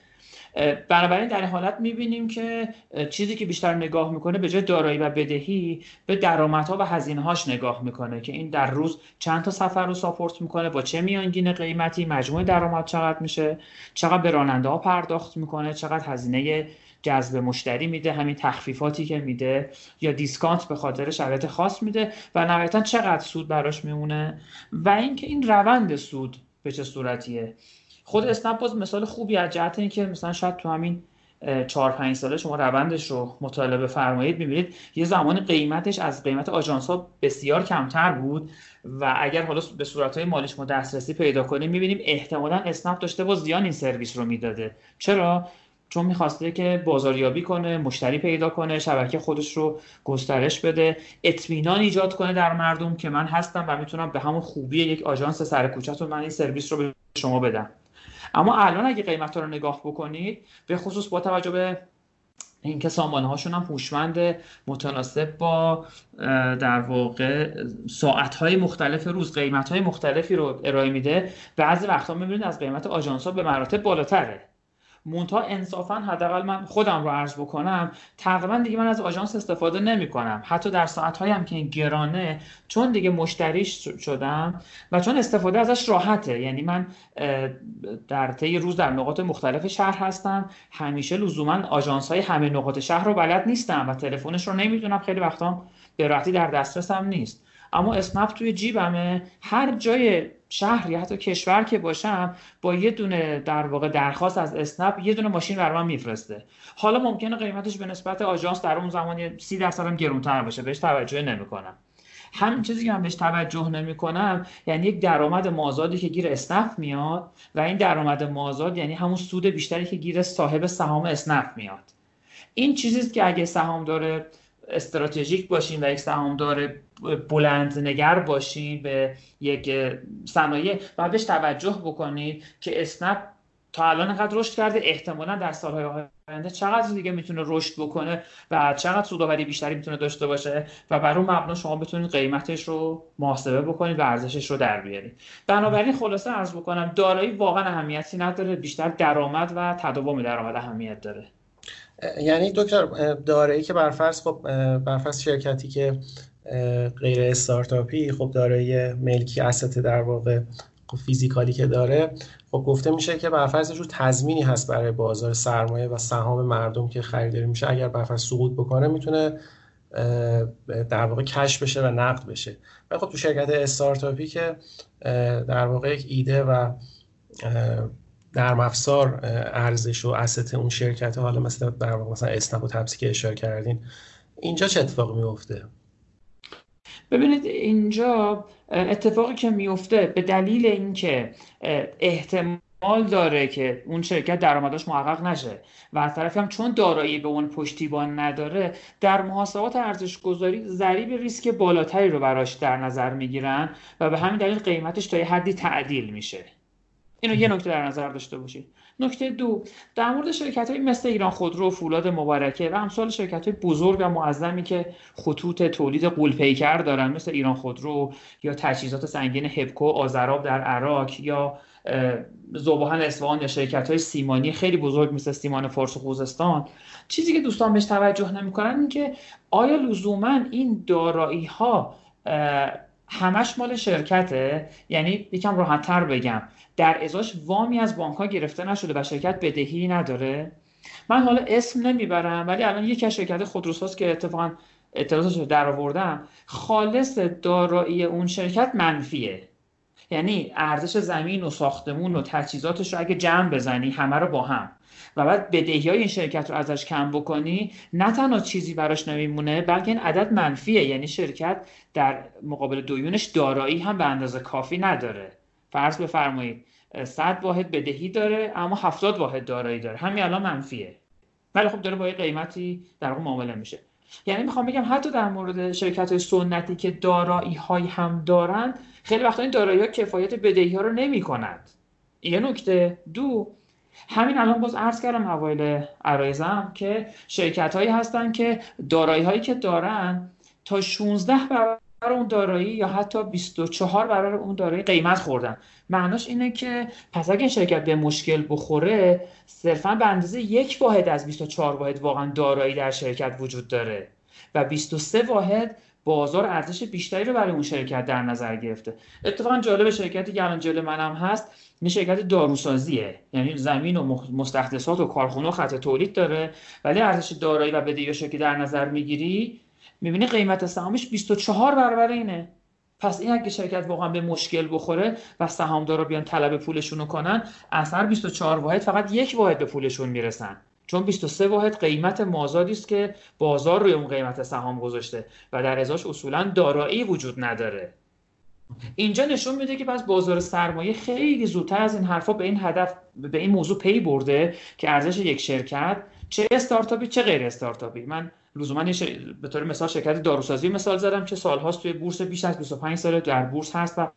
بنابراین در این حالت می‌بینیم که چیزی که بیشتر نگاه می‌کنه به جای دارایی و بدهی به درآمدها و هزینه هاش نگاه می‌کنه که این در روز چند تا سفر رو ساپورت می‌کنه با چه میانگین قیمتی مجموع درآمد چقدر میشه چقدر به راننده ها پرداخت می‌کنه چقدر هزینه جذب مشتری میده همین تخفیفاتی که میده یا دیسکانت به خاطر شرایط خاص میده و نهایتا چقدر سود براش میمونه. و اینکه این روند سود به چه صورتیه؟ خود اسنپ باز مثال خوبی از جهت اینکه مثلا شاید تو همین 4 5 ساله شما روندش رو مطالعه بفرمایید می‌بینید یه زمان قیمتش از قیمت آژانس ها بسیار کمتر بود و اگر حالا به صورت های مالیش ما دسترسی پیدا کنیم می‌بینیم احتمالا اسنپ داشته با زیان این سرویس رو می‌داده. چرا؟ چون می‌خواسته که بازاریابی کنه مشتری پیدا کنه شبکه خودش رو گسترش بده اطمینان ایجاد کنه در مردم که من هستم و می‌تونم به همون خوبی یک آژانس سر کوچه‌تون من این سرویس رو به شما بدم. اما الان اگه قیمت رو نگاه بکنید به خصوص با توجه به اینکه سامانه هاشون هم هوشمند متناسب با در واقع ساعت های مختلف روز قیمت های مختلفی رو ارائه میده. بعضی وقتا می‌بینید از قیمت آژانس ها به مراتب بالاتره. مونتا انصافا حداقل من خودم رو عرض بکنم تقریبا دیگه من از آژانس استفاده نمی کنم حتی در ساعت هم که گرانه چون دیگه مشتریش شدم و چون استفاده ازش راحته. یعنی من در طی روز در نقاط مختلف شهر هستم. همیشه لزوما آژانس های همه نقاط شهر رو بلد نیستم و تلفنش رو نمی‌دونم. خیلی وقتا به راحتی در دسترسم نیست. اما اسنپ توی جیبمه. هر جای شهر یا حتی کشور که باشم با یه دونه در واقع درخواست از اسنپ یه دونه ماشین بر من میفرسته. حالا ممکنه قیمتش به نسبت آژانس در اون زمان 30 درصد هم گرونتر باشه بهش توجه نمی‌کنم. همین چیزی که من بهش توجه نمی کنم یعنی یک درآمد مازادی که گیر اسنپ میاد و این درآمد مازاد یعنی همون سود بیشتری که گیر صاحب سهام اسنپ میاد. این چیزی که اگه سهام داره استراتژیک باشین و یک سهامدار بلند نگر باشین به یک صنایع و بهش توجه بکنید که اسنپ تا الان انقدر رشد کرده احتمالا در سالهای آینده چقدر دیگه می‌تونه رشد بکنه و چقدر سودآوری بیشتری می‌تونه داشته باشه و بر اون مبنا شما بتونید قیمتش رو محاسبه بکنید و ارزشش رو در بیارید. بنابراین خلاصه عرض بکنم دارایی واقعا اهمیتی نداره بیشتر درآمد و تداوم درآمد اهمیت داره. یعنی دکتر دارایی که برفرض خب برفرض شرکتی که غیر استارتاپی خب دارای ملکی اسست در واقع خب فیزیکالی که داره خب گفته میشه که برفرض رو تضمینی هست برای بازار سرمایه و سهام مردم که خریداری میشه. اگر برفرض سقوط بکنه می‌تونه در واقع کش بشه و نقد بشه. و خب تو شرکت استارتاپی که در واقع یک ایده و نرم افزار ارزش و اسست اون شرکت حالا مثلا در واقع مثلا اسنپ و تپسی که اشاره کردین اینجا چه اتفاقی میفته؟ ببینید اینجا اتفاقی که میفته به دلیل اینکه احتمال داره که اون شرکت درآمدش محقق نشه و از طرفی هم چون دارایی به اون پشتیبان نداره در محاسبات ارزش گذاری ضریب ریسک بالاتری رو براش در نظر می‌گیرن و به همین دلیل قیمتش تا یه حدی تعدیل میشه. اینو یه نکته در نظر داشته باشید نکته دو در مورد شرکت های مثل ایران خودرو فولاد مبارکه و امثال شرکت های بزرگ و معظمی که خطوط تولید قولپیکر دارن مثل ایران خودرو یا تجهیزات سنگین هپکو آزراب در عراق یا زوباهن اصفهان یا شرکت های سیمانی خیلی بزرگ مثل سیمان فارس و خوزستان. چیزی که دوستان بهش توجه نمی‌کنن این که آیا لزوما این دارایی ها همش مال شرکته؟ یعنی یکم راحتتر بگم. در ازاش وامی از بانک ها گرفته نشده و شرکت بدهی نداره. من حالا اسم نمی‌برم ولی الان یکی از شرکت خودروساز که اتفاقا اطلاعاتش رو در آوردم خالص دارایی اون شرکت منفیه. یعنی ارزش زمین و ساختمون و تجهیزاتش رو اگه جمع بزنی همه رو با هم. و بعد بدهی های این شرکت رو ازش کم بکنی نه تنها چیزی براش نمیمونه بلکه این عدد منفیه. یعنی شرکت در مقابل دویونش دارایی هم به اندازه کافی نداره. فرض بفرمایید 100 واحد بدهی داره اما 70 واحد دارایی داره. همین الان منفیه. ولی خب داره با یه قیمتی در واقع معامله میشه. یعنی می‌خوام بگم حتی در مورد شرکت های سنتی که دارایی های هم دارند خیلی وقتا این دارایی ها کفایت بدهی ها رو نمی کند یه نکته. دو همین الان باز عرض کردم اوایل عرایزم که شرکت هایی هستن که دارایی هایی که دارن تا 16 برابر اون دارایی یا حتی 24 برابر اون دارایی قیمت خوردن. معناش اینه که پس اگه شرکت به مشکل بخوره صرفا به اندازه یک واحد از 24 واحد واقعا دارایی در شرکت وجود داره و 23 واحد بازار ارزش بیشتری رو برای اون شرکت در نظر گرفته. اتفاقا جالب شرکتی که الان جلو منم هست این شرکت داروسازیه. یعنی زمین و مستحدثات و کارخونه و خط تولید داره ولی ارزش دارایی و بدهیاشو که در نظر می‌گیری می‌بینی قیمت سهامش 24 برابر اینه. پس این اگه شرکت واقعا به مشکل بخوره و سهامدارا بیان طلب پولشون رو کنن از هر 24 واحد فقط یک واحد به پولشون می‌رسن. چون 23 واحد قیمت مازادی است که بازار روی اون قیمت سهام گذاشته و در ازاش اصولا دارایی وجود نداره. اینجا نشون میده که پس بازار سرمایه خیلی زودتر از این حرفا به این هدف به این موضوع پی برده که ارزش یک شرکت چه استارتاپی چه غیر استارتاپی. من لزوما به طور مثال شرکت داروسازی مثال زدم که سالهاست توی بورس بیش از 25 سال در بورس هست و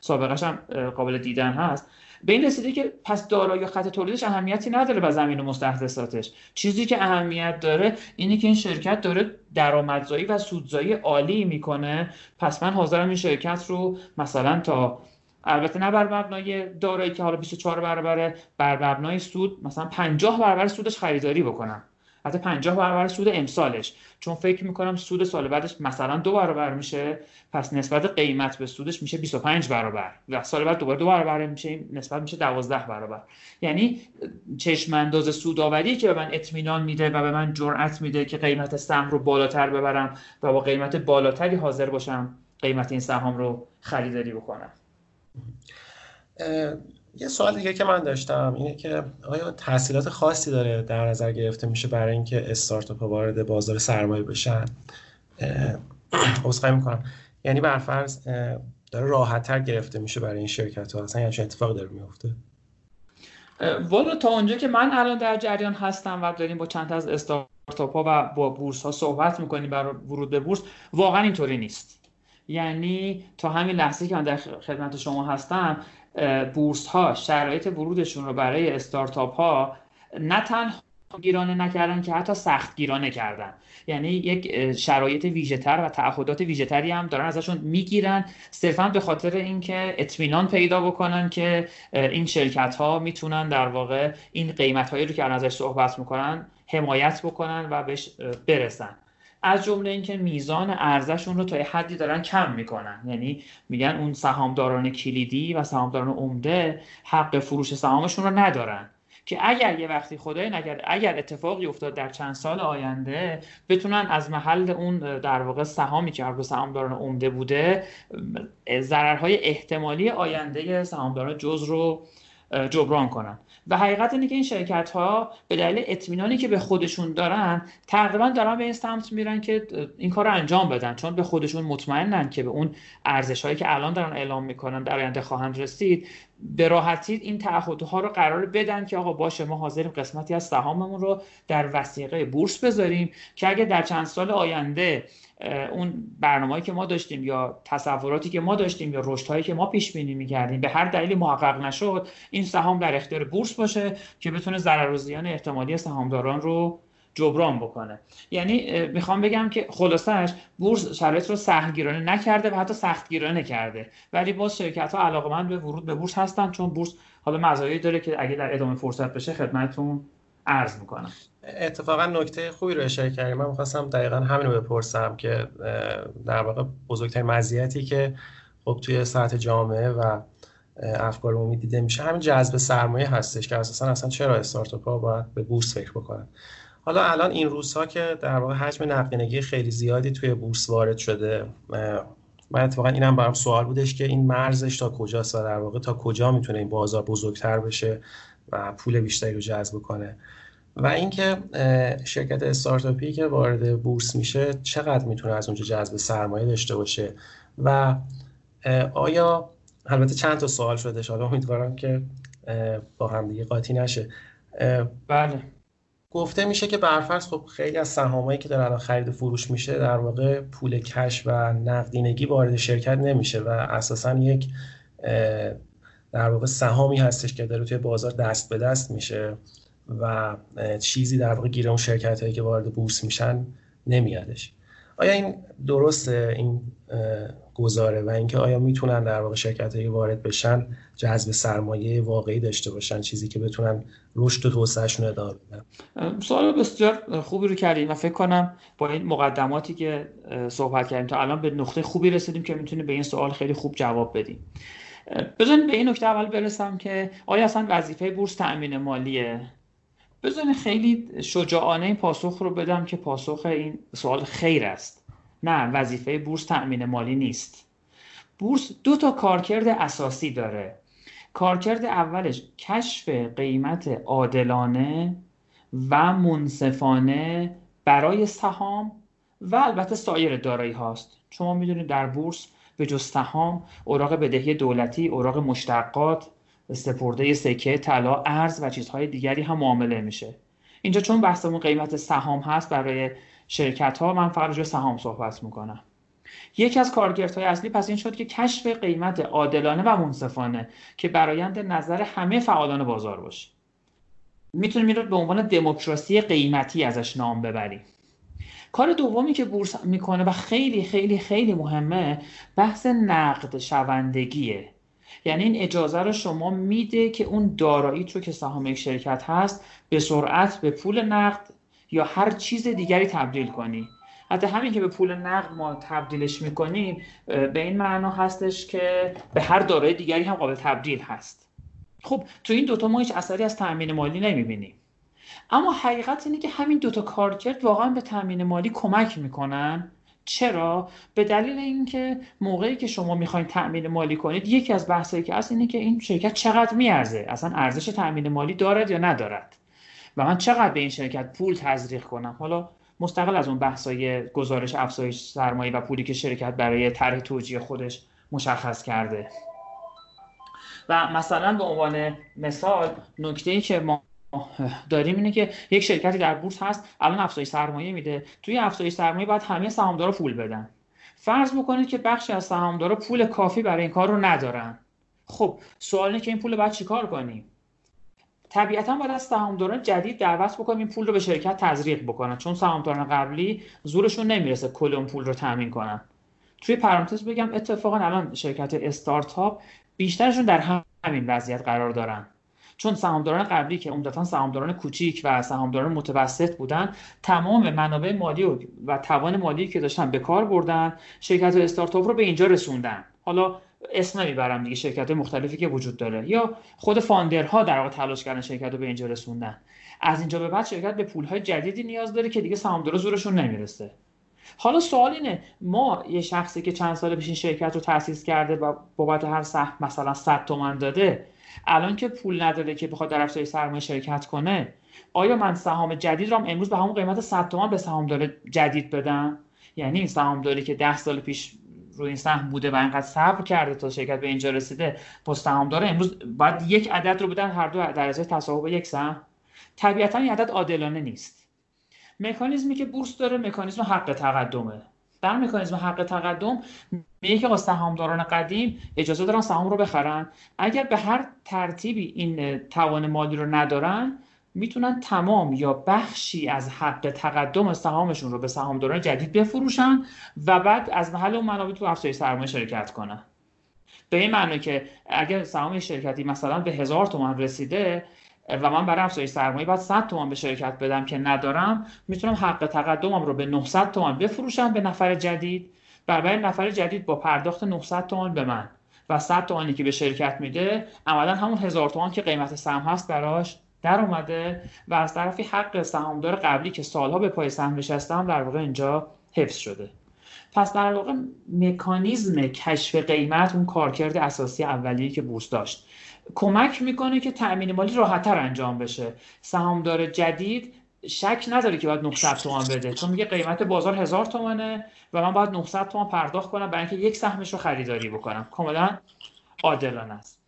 سابقش هم قابل دیدن هست. به این رسیده که پس دارایی خط تولیدش اهمیتی نداره به زمین و مستحدثاتش چیزی که اهمیت داره اینه که این شرکت داره درآمدزایی و سودزایی عالی می‌کنه. پس من حاضرم این شرکت رو مثلا تا البته نه بر مبنای دارایی که حالا 24 برابره بر مبنای سود مثلا 50 برابر سودش خریداری بکنم. حتی 50 برابر سود امسالش. چون فکر می‌کنم سود سال بعدش مثلا دو برابر میشه پس نسبت قیمت به سودش میشه 25 برابر. و سال بعد دوباره دو برابر میشه نسبت میشه 12 برابر. یعنی چشم انداز سوداوری که به من اطمینان میده و به من جرأت میده که قیمت سهم رو بالاتر ببرم و با قیمت بالاتری حاضر باشم قیمت این سهام رو خریداری بکنم. یه سوال دیگه که من داشتم اینه که آیا تحصیلات خاصی داره در نظر گرفته میشه برای اینکه استارتاپ وارد بازار سرمایه بشن؟ عذرخواهی می‌کنم. یعنی بر فرض داره راحت تر گرفته میشه برای این شرکت ها اصلا یعنی اتفاق داره میفته والا تا اونجا که من الان در جریان هستم و داریم با چند از استارتاپ ها و با بورس ها صحبت می‌کنیم برای ورود به بورس واقعا اینطوری نیست. یعنی تا همین لحظه که من در خدمت شما هستم بورس ها شرایط ورودشون رو برای استارتاپ ها نه تنها گیرانه نکردن که حتی سخت گیرانه کردن. یعنی یک شرایط ویژهتر و تعهدات ویژهتری هم دارن ازشون می‌گیرن. صرفا به خاطر اینکه اطمینان پیدا بکنن که این شرکت ها می‌تونن در واقع این قیمت هایی رو که ازش صحبت می‌کنن حمایت بکنن و بهش برسن. از جمله اینکه میزان ارزششون رو تا حدی دارن کم می‌کنن. یعنی میگن اون سهامداران کلیدی و سهامداران عمده حق فروش سهامشون رو ندارن. که اگر یه وقتی خدای نکرد اگر اتفاقی افتاد در چند سال آینده بتونن از محل اون در واقع سهامی که به سهامداران عمده بوده ضررهای احتمالی آینده سهامداران جز رو جبران کنن. و حقیقت اینه که این شرکت ها به دلیل اطمینانی که به خودشون دارن تقریبا دارن به این سمت میرن که این کار رو انجام بدن. چون به خودشون مطمئنن که به اون ارزش هایی که الان دارن اعلام می‌کنن در آینده خواهند رسید به راحتی این تعهدها رو قرار بدن که آقا باشه ما حاضریم قسمتی از سهاممون رو در وسیقه بورس بذاریم که اگه در چند سال آینده اون برنامه‌ای که ما داشتیم یا تصوراتی که ما داشتیم یا رشدهایی که ما پیش بینی می‌کردیم به هر دلیلی محقق نشد این سهام در اختیار بورس باشه که بتونه ضرر و زیان احتمالی سهامداران رو جبران بکنه. یعنی می‌خوام بگم که خلاصش بورس شرایط رو سهلگیرانه نکرده و حتی سختگیرانه کرده. ولی باز شرکت ها علاقمند به ورود به بورس هستن چون بورس حالا مزایایی داره که اگه در ادامه فرصت بشه خدمتتون عرض می‌کنم. اتفاقا نکته خوبی رو اشاره کردیم من می‌خواستم دقیقا همین رو بپرسم که در واقع بزرگترین مزیتی که خب توی سطح جامعه و افکار عمومی دیده میشه همین جذب سرمایه هستش که اساسا اصلا چرا استارتاپ ها باید به بورس فکر بکنن. حالا الان این روزها که در واقع حجم نقدینگی خیلی زیادی توی بورس وارد شده من اتفاقا اینم برام سوال بودش که این مرزش تا کجاست و در واقع تا کجا می‌تونه این بازار بزرگتر بشه و پول بیشتری رو جذب کنه و اینکه شرکت استارتاپی که وارد بورس میشه چقدر می‌تونه از اونجا جذب سرمایه داشته باشه؟ و آیا البته چند تا سوال شده حالا امیدوارم که با هم دیگه قاطی نشه. بله. گفته میشه که برفرض خب خیلی از سهامایی که دارن خرید و فروش میشه در واقع پول کش و نقدینگی وارد شرکت نمیشه و اساسا یک در واقع سهامی هستش که داره توی بازار دست به دست میشه. و چیزی در واقع گیر اون شرکت هایی که وارد بورس میشن نمیادش. آیا این درسته؟ این گذاره و اینکه آیا می‌تونن در واقع شرکت هایی وارد بشن جذب سرمایه واقعی داشته باشن چیزی که بتونن رشد و توسعهشون ادامه بدن؟ سوال بسیار خوبی رو کردیم و فکر کنم با این مقدماتی که صحبت کردیم تا الان به نقطه خوبی رسیدیم که می‌تونیم به این سوال خیلی خوب جواب بدیم. بذارید به این نکته اول برسم که آیا اصلا وظیفه بورس تأمین مالیه؟ بذارید خیلی شجاعانه این پاسخ رو بدم که پاسخ این سوال خیر است. نه وظیفه بورس تأمین مالی نیست. بورس دو تا کارکرد اساسی داره. کارکرد اولش کشف قیمت عادلانه و منصفانه برای سهام و البته سایر دارایی هاست. شما می‌دونید در بورس به جز سهام اوراق بدهی دولتی اوراق مشتقات سپرده سکه طلا ارز و چیزهای دیگری هم معامله میشه. اینجا چون بحثمون قیمت سهام هست برای شرکت ها من فقط روی سهام صحبت می‌کنم. یکی از کارگرت اصلی پس این شد که کشف قیمت عادلانه و منصفانه که برایند نظر همه فعالان بازار باشه. می‌تونیم این به عنوان دموکراسی قیمتی ازش نام ببریم. کار دومی که بورس می‌کنه و خیلی خیلی خیلی مهمه بحث نقد شوندگیه. یعنی این اجازه رو شما میده که اون دارایی رو که سهام یک شرکت هست به سرعت به پول نقد یا هر چیز دیگری تبدیل کنی. حتی همین که به پول نقد ما تبدیلش می‌کنیم به این معنا هستش که به هر دارایی دیگری هم قابل تبدیل هست. خب تو این دوتا ما هیچ اثری از تأمین مالی نمی‌بینیم. اما حقیقت اینه که همین دوتا کارکرد واقعا به تأمین مالی کمک می‌کنن. چرا؟ به دلیل اینکه موقعی که شما می‌خواین تأمین مالی کنید یکی از بحثایی که هست اینه که این شرکت چقدر میارزه؟ اصلا ارزش تأمین مالی دارد یا ندارد؟ و من چقدر به این شرکت پول تزریق کنم؟ حالا مستقل از اون بحثای گزارش افزایش سرمایه و پولی که شرکت برای طرح توجیه خودش مشخص کرده. و مثلا به عنوان مثال نکته ای که ما داریم اینه که یک شرکتی در بورس هست الان افزایش سرمایه میده. توی افزایش سرمایه باید همه سهامدارا پول بدن. فرض بکنید که بخشی از سهامدارا پول کافی برای این کار رو ندارن. خب سوال اینه که این پول باید چیکار کنیم؟ طبیعتا باید از سهامداران جدید دعوت بکنیم این پول رو به شرکت تزریق بکنن. چون سهامداران قبلی زورشون نمی‌رسه کل اون پول رو تامین کنن. توی پرانتز بگم اتفاقا الان شرکت استارتاپ بیشترشون در همین وضعیت قرار دارن. چون سهامداران قبلی که عمدتا سهامداران کوچیک و سهامداران متوسط بودن تمام منابع مالی و توان مالی که داشتن به کار بردن شرکت استارتاپ رو به اینجا رسوندن. حالا اسم نمی‌برم دیگه شرکت مختلفی که وجود داره. یا خود فاندرها در واقع تلاش کردن شرکت رو به اینجا رسوندن. از اینجا به بعد شرکت به پولهای جدیدی نیاز داره که دیگه سهامدارا زورشون نمی‌رسه. حالا سوال اینه ما یه شخصی که چند سال پیش این شرکت رو تأسیس کرده و بابت هر سهم مثلا 100 تومن داده الان که پول نداره که بخواد در افزایش سرمایه شرکت کنه آیا من سهام جدید رو امروز به همون قیمت 100 تومن به سهامدار جدید بدم؟ یعنی این سهامداری که 10 سال پیش روی این سهم بوده و اینقدر صبر کرده تا شرکت به اینجا رسیده با سهامدار امروز باید یک عدد رو بدن هر دو در ازای تصاحب یک سهم. طبیعتا این عدد عادلانه نیست. مکانیزمی که بورس داره مکانیزم حق تقدمه. در مکانیزم حق تقدم میگه که سهامداران قدیم اجازه دارن سهام رو بخرن. اگر به هر ترتیبی این توان مالی رو ندارن می‌تونن تمام یا بخشی از حق تقدم سهامشون رو به سهامداران جدید بفروشن و بعد از محل اون منابع تو افزایش سرمایه شرکت کنن. به این معنی که اگر سهام شرکتی مثلا به هزار تومن رسیده و من برای افزایش سرمایه باید 100 تومان به شرکت بدم که ندارم می‌تونم حق تقدمم رو به 900 تومان بفروشم به نفر جدید. برای نفر جدید با پرداخت 900 تومان به من و 100 تومانی که به شرکت میده عملا همون هزار تومان که قیمت سهم هست براش در اومده و از طرفی حق سهامدار قبلی که سالها به پای سهم نشسته در واقع اینجا حفظ شده. پس در واقع مکانیزم کشف قیمت اون کارکرد اساسی اولیه که بورس داشت. کمک می‌کنه که تأمین مالی راحتتر انجام بشه. سهامدار جدید شک نداره که باید 900 تومان بده. چون میگه قیمت بازار هزار تومانه و من باید 900 تومان پرداخت کنم برای اینکه یک سهمش رو خریداری بکنم. کاملا عادلانه است.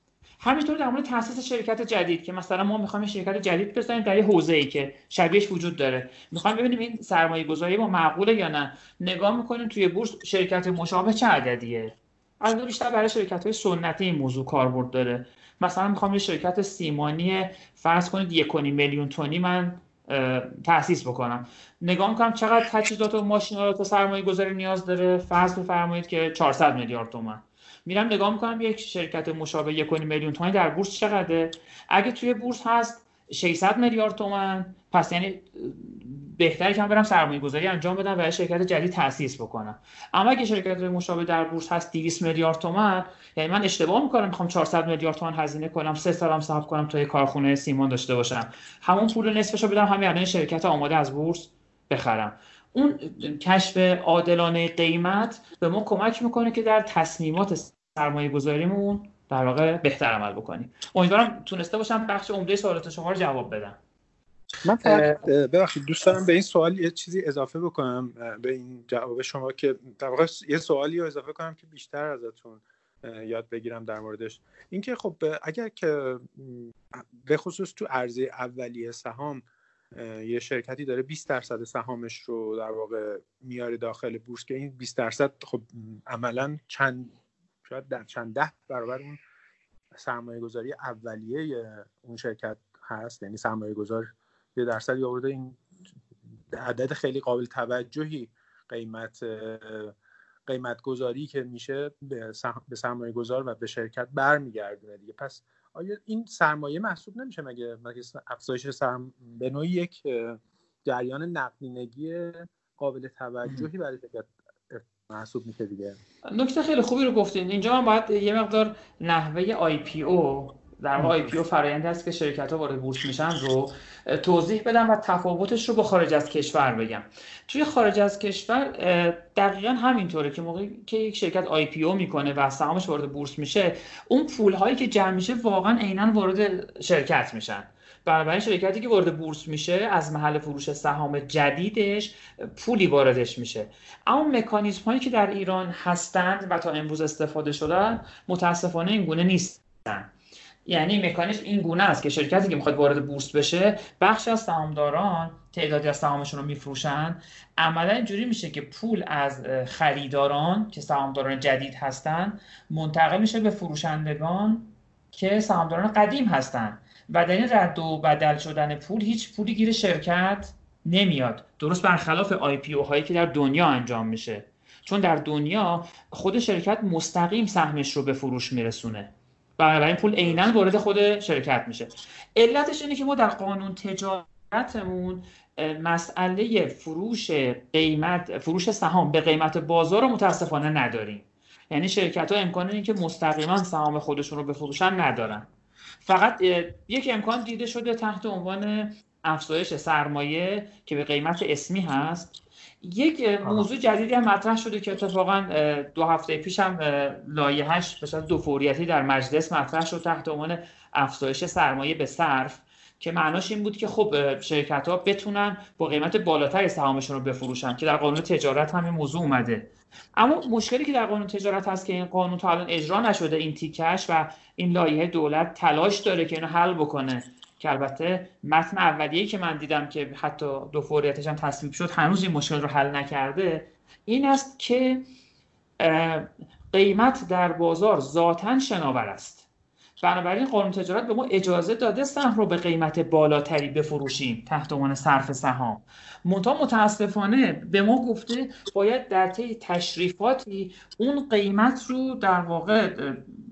همینطور در مورد تاسیس شرکت جدید که مثلا ما می‌خوایم شرکت جدید بزنیم در یه حوزه ای که شبیهش وجود داره. می‌خوایم ببینیم این سرمایه گذاری ما معقوله یا نه. نگاه می‌کنیم توی بورس شرکت مشابه چه عددیه؟ از بیشتر برای شرکت های سنتی این موضوع کاربرد داره. مثلا می‌خوام یه شرکت سیمانی فرض کنید یک میلیون تونی من تاسیس بکنم. نگاه می‌کنم چقدر تجهیزات و ماشینالات و سرمایه گذاری نیاز داره. فرض بفرمایید که 400 میلیارد تومن میرم نگاه می‌کنم یک شرکت مشابه یک میلیون تومانی در بورس چقدره؟ اگه توی بورس هست 600 میلیارد تومن پس یعنی بهتره که من برم سرمایه گذاری انجام بدم و شرکت جدید تاسیس بکنم. اما اگه شرکت مشابه در بورس هست 200 میلیارد تومن یعنی من اشتباه می‌کنم می‌خوام 400 میلیارد تومن هزینه کنم سه سالم صبر کنم تا یه کارخونه سیمان داشته باشم. همون پول نصفشو بدم همین الان شرکت آماده از بورس بخرم. اون کشف عادلانه قیمت به ما کمک می‌کنه که در تصمیمات سرمایه گذاریمون در واقع بهتر عمل بکنیم. امیدوارم تونسته باشم بخش عمده سوالات شما رو جواب بدم. من فقط ببخشید دوست دارم به این سوال یه چیزی اضافه بکنم به این جواب شما که در واقع یه سوالی رو اضافه کنم که بیشتر ازتون یاد بگیرم در موردش. اینکه خب اگر که به خصوص تو عرضه اولیه سهام یه شرکتی داره 20 درصد سهامش رو در واقع میاره داخل بورس که این 20 درصد خب عملا چند شاید در چند ده برابر اون سرمایه گذاری اولیه اون شرکت هست یعنی سرمایه گذار یه درصدی آورده این عدد خیلی قابل توجهی قیمت قیمت گذاری که میشه به سرمایه گذار و به شرکت برمیگردونه دیگه. پس آیا این سرمایه محسوب نمیشه مگه؟ مگه افزایش سرم به نوعی یک جریان نقدینگی قابل توجهی برای شرکت محسوب میشه دیگه؟ نکته خیلی خوبی رو گفتین. اینجا من باید یه مقدار نحوه آی پی او در واقع IPO فرآیندی است که شرکت ها وارد بورس میشن رو توضیح بدم و تفاوتش رو با خارج از کشور بگم. توی خارج از کشور دقیقا همینطوره که موقعی که یک شرکت IPO می‌کنه و سهامش وارد بورس میشه اون پول هایی که جمع میشه واقعا عینا وارد شرکت میشن. بنابراین شرکتی که وارد بورس میشه از محل فروش سهام جدیدش پولی واردش میشه. اما مکانیزم هایی که در ایران هستند و تا امروز استفاده شدن متاسفانه این گونه نیستن. یعنی مکانیزم این گونه است که شرکتی که می‌خواد وارد بورس بشه بخش از سهامداران تعدادی از سهامشون رو میفروشن. عملا اینجوری میشه که پول از خریداران که سهامداران جدید هستن منتقل میشه به فروشندگان که سهامداران قدیم هستن. و در این رد و بدل شدن پول هیچ پولی گیر شرکت نمیاد. درست برخلاف آی پی او هایی که در دنیا انجام میشه. چون در دنیا خود شرکت مستقیم سهمش رو به فروش میرسونه. بنابراین پول عینا وارد خود شرکت میشه. علتش اینه که ما در قانون تجارتمون مسئله فروش قیمت فروش سهام به قیمت بازار رو متاسفانه نداریم. یعنی شرکت ها امکان این که مستقیما سهام خودشون رو بفروشن ندارن. فقط یک امکان دیده شده تحت عنوان افزایش سرمایه که به قیمت اسمی هست. یک موضوع جدیدی هم مطرح شده که اتفاقا دو هفته پیش هم لایحه‌اش به صورت دو فوریتی در مجلس مطرح شد تحت عنوان افزایش سرمایه به صرف که معناش این بود که خب شرکت ها بتونن با قیمت بالاتر سهامشون رو بفروشن که در قانون تجارت هم این موضوع اومده. اما مشکلی که در قانون تجارت هست که این قانون تا الان اجرا نشده این تیکش و این لایحه دولت تلاش داره که اینو حل بکنه. که البته متن اولیه‌ای که من دیدم که حتی دو فوریتش هم تصویب شد هنوز این مشکل رو حل نکرده این است که قیمت در بازار ذاتا شناور است. بنابراین قانون تجارت به ما اجازه داده سهم رو به قیمت بالاتری بفروشیم تحت عنوان صرف سهام. منتها متاسفانه به ما گفته باید در طی تشریفاتی اون قیمت رو در واقع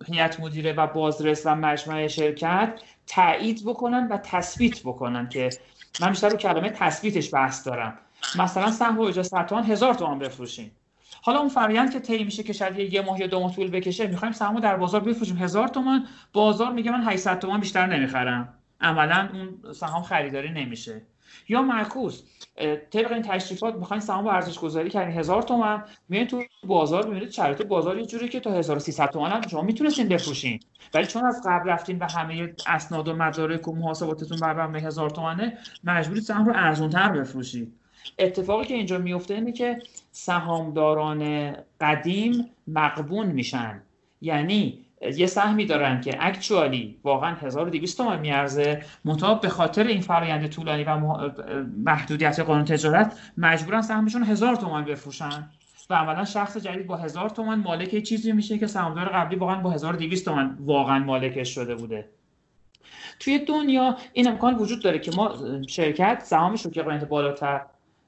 هیئت مدیره و بازرس و مجمع شرکت تایید بکنن و تثبیت بکنن که من بیشتر رو کلمه تثبیتش بحث دارم. مثلا سهم و تومن هزار تومان بفروشیم. حالا اون فرآیند که طی میشه که شاید یه ماه یا دو ماه طول بکشه می‌خوایم سهمو در بازار بفروشیم. هزار تومان. بازار میگه من 800 تومان بیشتر نمی‌خرم. عملا اون سهام خریداری نمیشه. یا معکوس طبق این تشریفات می‌خواین سهام رو ارزش گذاری کردین هزار تومن میان تو بازار می‌بینید شرایط بازار یه جوری که تا 1300 تومن هم شما می‌تونستین بفروشین. ولی چون از قبل رفتین و همه اسناد و مدارک و محاسباتتون بر مبنای هزار تومنه مجبورید سهام رو ارزونتر بفروشید. اتفاقی که اینجا میفته اینه که سهامداران قدیم مقبون میشن. یعنی یه سهمی دارن که اکچوالی واقعا 1200 تومان میارزه. منتها به خاطر این فرآیند طولانی و محدودیت قانون تجارت مجبورن سهمشون 1000 تومان بفروشن. و عملا شخص جدید با هزار تومن مالک چیزی میشه که سهامدار قبلی واقعا با 1200 تومن واقعا مالکش شده بوده. توی دنیا این امکان وجود داره که ما شرکت سهامش رو که قیمت بالاتر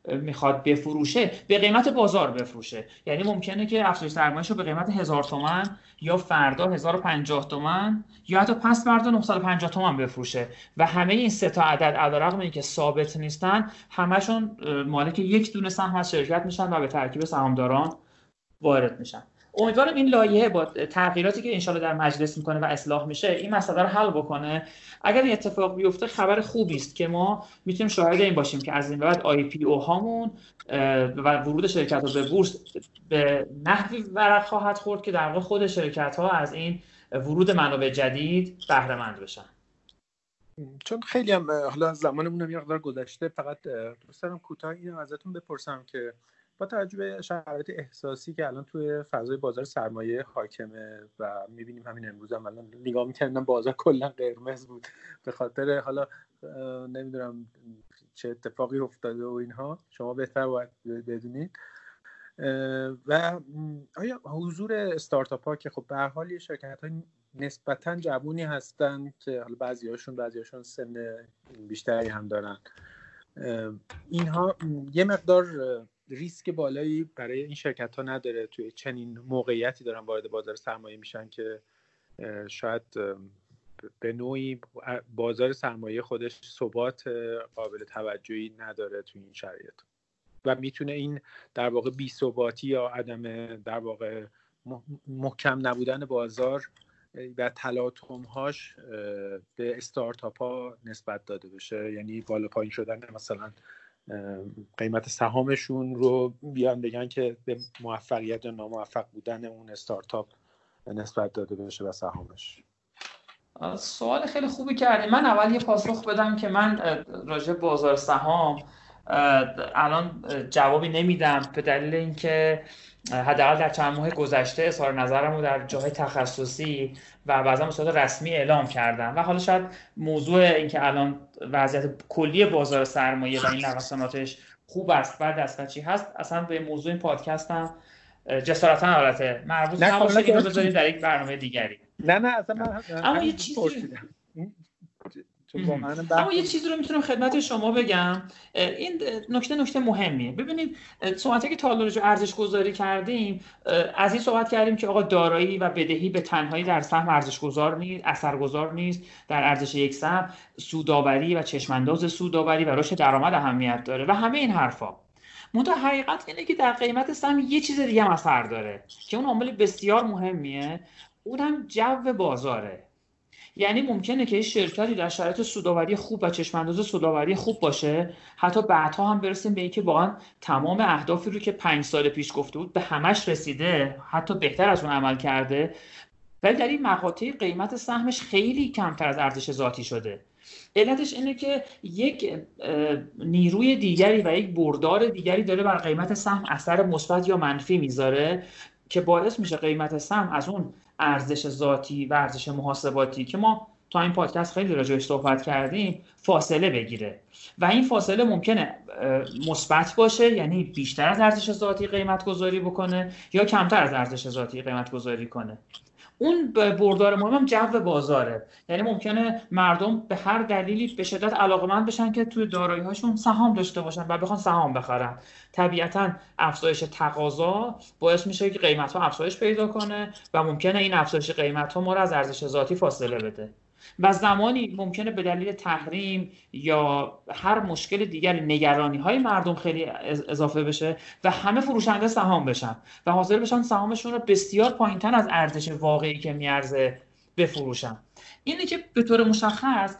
می‌خواد بفروشه به قیمت بازار بفروشه. یعنی ممکنه که افزایش سرمایه‌ش رو به قیمت هزار تومن یا فردا 1050 تومن یا حتی پس فردا 950 تومن بفروشه. و همه این سه تا عدد علیرغم اینکه ثابت نیستن همشون مالک یک دونه سهم از شرکت میشن و به ترکیب سهامداران وارد میشن. امیدوارم این لایحه با تغییراتی که انشالله در مجلس می‌کنه و اصلاح میشه این مسئله رو حل بکنه. اگر این اتفاق بیفته خبر خوبی است که ما می‌تونیم شاهد این باشیم که از این بعد آی پی او هامون و ورود شرکت ها به بورس به نحوی ورق خواهد خورد که در واقع خود شرکت ها از این ورود منابع جدید بهره مند بشن. چون خیلی هم حالا زمانمون هم یه گذشته فقط دوست دارم کوتاه اینو ازتون بپرسم که با توجه به شرایط احساسی که الان توی فضای بازار سرمایه حاکمه و می‌بینیم همین امروز هم الان نگاه می‌کردم بازار کلا قرمز بود. به خاطر حالا نمی‌دونم چه اتفاقی افتاده و اینها. شما بهتر باید بدونید. و آیا حضور استارتاپ ها که خب به حال شرکت های نسبتا جوونی هستن که حالا بعضی هاشون بعضی هاشون سن بیشتری هم دارن. اینها یه مقدار ریسک بالایی برای این شرکت ها نداره. توی چنین موقعیتی دارن وارد بازار سرمایه میشن که شاید به نوعی بازار سرمایه خودش ثبات قابل توجهی نداره توی این شرایط. و می‌تونه این در واقع بی ثباتی یا عدم در واقع محکم نبودن بازار و تلاطم هاش به استارتاپ ها نسبت داده بشه. یعنی بالا پایین شدن مثلا قیمت سهامشون رو بیان بگن که به موفقیت یا ناموفق بودن اون استارتاپ نسبت داده بشه و سهامش. سوال خیلی خوبی کردی. من اول یه پاسخ بدم که من راجع بازار سهام الان جوابی نمیدم. به دلیل اینکه حداقل در چند ماه گذشته اظهار نظرم رو در جاهای تخصصی و بعضا به صورت رسمی اعلام کردم. و حالا شاید موضوع اینکه الان وضعیت کلی بازار سرمایه و این نوساناتش خوب است و دستچی هست اصلا به موضوع این پادکست هم جسارتا حالته. مربوط نباشه اینو بذارید در یک برنامه دیگری. نه نه اصلا من اما یه چیزی اما یه چیزی رو می‌تونم خدمت شما بگم. این نکته نکته مهمیه. ببینید صحبتی که تا رو ارزش گذاری کردیم از این صحبت کردیم که آقا دارایی و بدهی به تنهایی در سهم ارزش گذار نیست اثرگذار نیست در ارزش یک سهم سوداوری و چشمانداز سوداوری و رشد درآمد اهمیت داره و همه این حرفا. منتها حقیقت اینه که در قیمت سهم یه چیز دیگه هم اثر داره که اون عامل بسیار مهمیه. اونم جو بازاره. یعنی ممکنه که شرکتی در شرایط سوداوری خوب و چشمانداز سوداوری خوب باشه. حتی بعدها هم برسیم به اینکه واقعا تمام اهدافی رو که پنج سال پیش گفته بود به همش رسیده. حتی بهتر از اون عمل کرده. ولی در این مقاطع قیمت سهمش خیلی کمتر از ارزش ذاتی شده. علتش اینه که یک نیروی دیگری و یک بردار دیگری داره بر قیمت سهم اثر مثبت یا منفی می‌ذاره که باعث میشه قیمت سهم از اون ارزش ذاتی و ارزش محاسباتی که ما تا این پادکست خیلی راجعش صحبت کردیم فاصله بگیره. و این فاصله ممکنه مثبت باشه یعنی بیشتر از ارزش ذاتی قیمت گذاری بکنه یا کمتر از ارزش ذاتی قیمت گذاری کنه. اون بردار مهم هم جو بازاره. یعنی ممکنه مردم به هر دلیلی به شدت علاقمند بشن که توی دارایی هاشون سهام داشته باشن و بخوان سهام بخرن. طبیعتا افزایش تقاضا باعث میشه که قیمت ها افزایش پیدا کنه و ممکنه این افزایش قیمت ها ما رو از ارزش ذاتی فاصله بده. و زمانی ممکنه به دلیل تحریم یا هر مشکل دیگری نگرانی های مردم خیلی اضافه بشه و همه فروشنده سهام بشن و حاضر بشن سهامشون رو بسیار پایینتر از ارزش واقعی که میارزه بفروشن. اینه که به طور مشخص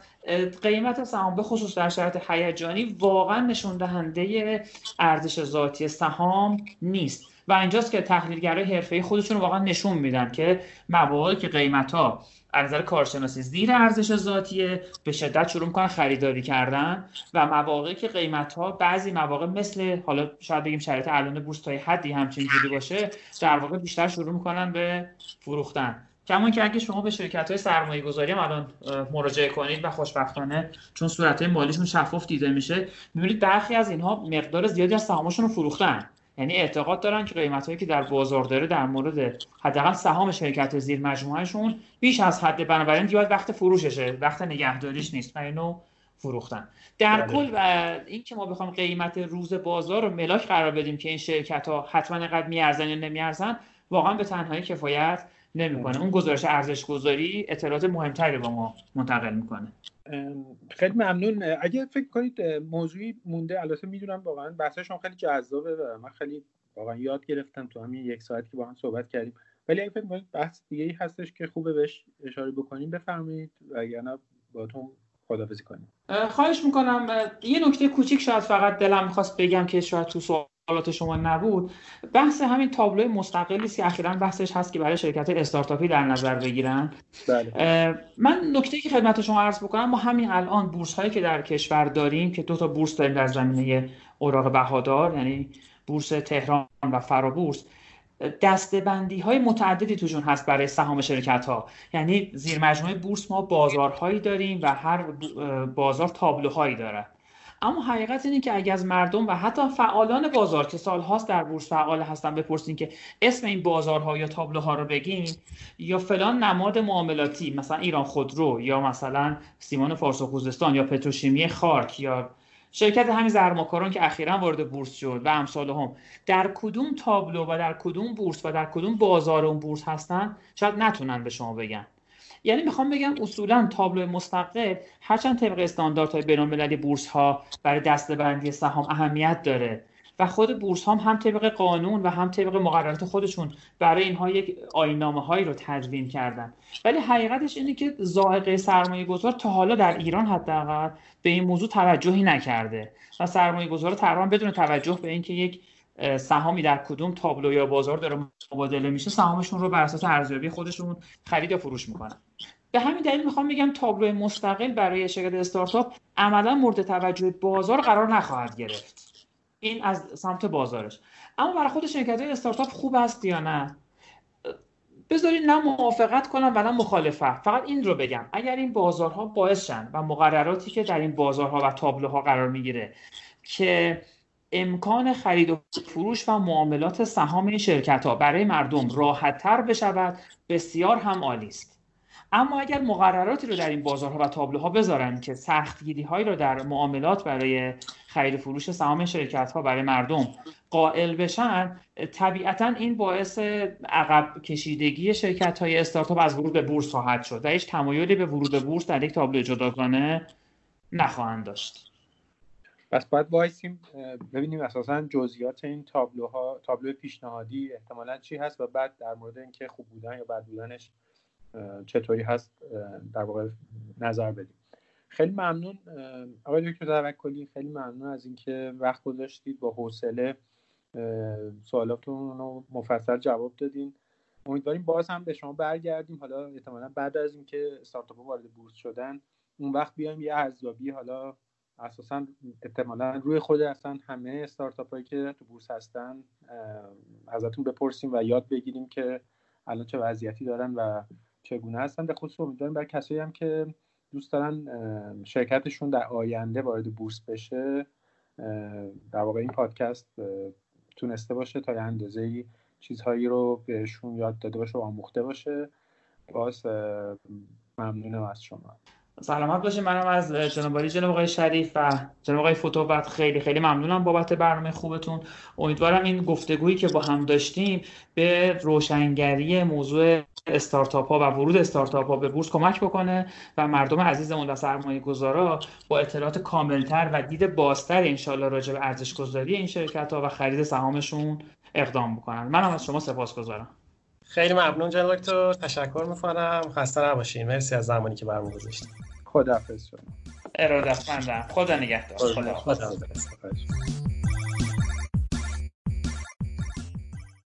قیمت سهام به خصوص در شرایط هیجانی واقعا نشون دهنده ارزش ذاتی سهام نیست. و اینجاست که تحلیلگرای حرفه‌ای خودشون واقعا نشون میدن که مواقعی که قیمت ها از نظر کارشناسی زیر ارزش ذاتیه به شدت شروع می‌کنن خریداری کردن و مواقعی که قیمت بعضی مواقع مثل حالا شاید بگیم شرایط الان بورس تا حدی همچین جوری باشه در واقع بیشتر شروع می‌کنن به فروختن. کما که اگه شما به شرکت های سرمایه گذاری هم الان مراجعه کنید و خوشبختانه چون صورت های مالیشون شفاف دیده میشه می‌بینید برخی از اینها مقدار زیادی از سهامشون رو فروختن. یعنی اعتقاد دارن که قیمت هایی که در بازار داره در مورد حداقل سهام شرکت زیر مجموعهشون بیش از حد بنابراین دیگه وقت فروششه وقت نگهداریش نیست و اینو فروختن در بله. کل و این که ما بخوام قیمت روز بازار رو ملاک قرار بدیم که این شرکت ها حتما اینقدر میارزن یا نمیارزن واقعا به تنهایی کفایت نمی‌کنه. اون گزارش ارزش گذاری اطلاعات مهمتری با ما منتقل می‌کنه. خیلی ممنون. اگه فکر کنید موضوعی مونده البته می‌دونم واقعا بحث شما خیلی جذابه و من خیلی واقعا یاد گرفتم تو همین یک ساعتی که با هم صحبت کردیم. ولی اگه فکر کنید بحث دیگه ای هستش که خوبه بهش اشاره بکنیم بفرمایید وگرنه باتون خدافزی کنیم. خواهش می‌کنم یه نکته کوچیک شاید فقط دلم می‌خواست بگم که شاید تو سوالات شما نبود بحث همین تابلوی مستقلی که اخیرا بحثش هست که برای شرکت استارتاپی در نظر بگیرن. بله. من نکته که خدمت شما عرض بکنم ما همین الان بورس هایی که در کشور داریم که دو تا بورس داریم در زمینه اوراق بهادار یعنی بورس تهران و فرابورس دستبندی های متعددی توشون هست برای سهام شرکت ها یعنی زیر مجموعه بورس ما بازارهایی داریم و هر بازار تابلوهایی داره. اما حقیقت اینه که اگر از مردم و حتی فعالان بازار که سالهاست در بورس فعال هستن بپرسین که اسم این بازارها یا تابلوها رو بگین یا فلان نماد معاملاتی مثلا ایران خودرو یا مثلا سیمان فارس و خوزستان یا پتروشیمی خارک یا شرکت همین زرماکاران که اخیرا وارد بورس شد و امثال هم. در کدوم تابلو و در کدوم بورس و در کدوم بازار اون بورس هستن؟ شاید نتونن به شما بگن. یعنی می‌خوام بگم اصولا تابلو مستقل هرچند طبق استانداردهای بینالمللی بورس ها برای دستبندی سهام اهمیت داره و خود بورس هم هم طبق قانون و هم طبق مقررات خودشون برای اینها یک آینامه هایی رو تدوین کردن. ولی حقیقتش اینه که زائقه سرمایه گذار تا حالا در ایران حداقل به این موضوع توجهی نکرده و سرمایه گذار تقریبا بدون توجه به اینکه یک سهامی در کدوم تابلو یا بازار داره مبادله میشه سهامشون رو بر اساس ارزیابی خودشون خرید یا فروش می‌کنن. به همین دلیل می‌خوام بگم تابلو مستقل برای شرکت استارتاپ عملا مورد توجه بازار قرار نخواهد گرفت. این از سمت بازارش. اما برای خود شرکت های استارتاپ خوب است یا نه؟ بذارید نه موافقت کنم و نه مخالفت. فقط این رو بگم. اگر این بازارها باعث شن و مقرراتی که در این بازارها و تابلوها قرار می‌گیره که امکان خرید و فروش و معاملات سهام این شرکت ها برای مردم راحت تر بشود بسیار هم عالی است. اما اگر مقرراتی رو در این بازارها و تابلوها بذارن که سختگیری هایی رو در معاملات برای خرید و فروش سهام شرکت ها برای مردم قائل بشن طبیعتا این باعث عقب کشیدگی شرکت های استارتاپ از ورود به بورس خواهد شد و هیچ تمایلی به ورود به بورس در یک تابلو جداگانه نخواهند داشت. پس باید وایسیم ببینیم اساسا جزئیات این تابلوها تابلو پیشنهادی احتمالا چی هست و بعد در مورد اینکه خوب بودن یا بد بودنش چطوری هست در واقع نظر بدیم. خیلی ممنون آقای دکتر توکلی خیلی ممنون از اینکه وقت گذاشتید با حوصله سوالاتون رو مفصل جواب دادین. امیدواریم باز هم به شما برگردیم. حالا احتمالا بعد از اینکه استارتاپ وارد بورس شدن اون وقت بیایم یه ارزیابی حالا اساسا احتمالا روی خود اصلا همه استارتاپ هایی که تو بورس هستن ازتون بپرسیم و یاد بگیریم که الان چه وضعیتی دارن و چگونه هستن. به خصوص امیدواریم برای کسایی هم که دوست دارن شرکتشون در آینده وارد بورس بشه در واقع این پادکست تونسته باشه تا یه اندازه ای چیزهایی رو بهشون یاد داده باشه و آموخته باشه. باز ممنونم از شما. سلامت باشه منم از جناب جناب آقای شریف و جناب آقای فوتوبت خیلی خیلی ممنونم بابت برنامه خوبتون. امیدوارم این گفتگویی که با هم داشتیم به روشنگری موضوع استارتاپ ها و ورود استارتاپ ها به بورس کمک بکنه و مردم عزیزمون و سرمایه گذارا با اطلاعات کاملتر و دید بازتر انشالله راجع به ارزش گذاری این شرکت ها و خرید سهامشون اقدام بکنن. منم از شما سپاس گذارم خیلی ممنون جناب دکتر. تشکر می‌کنم. خسته نباشین. مرسی از زمانی که برنامه گذاشتید خداحافظ. شما ارادتمندم. خدا نگهدار. خدا, خدا, خدا, خدا.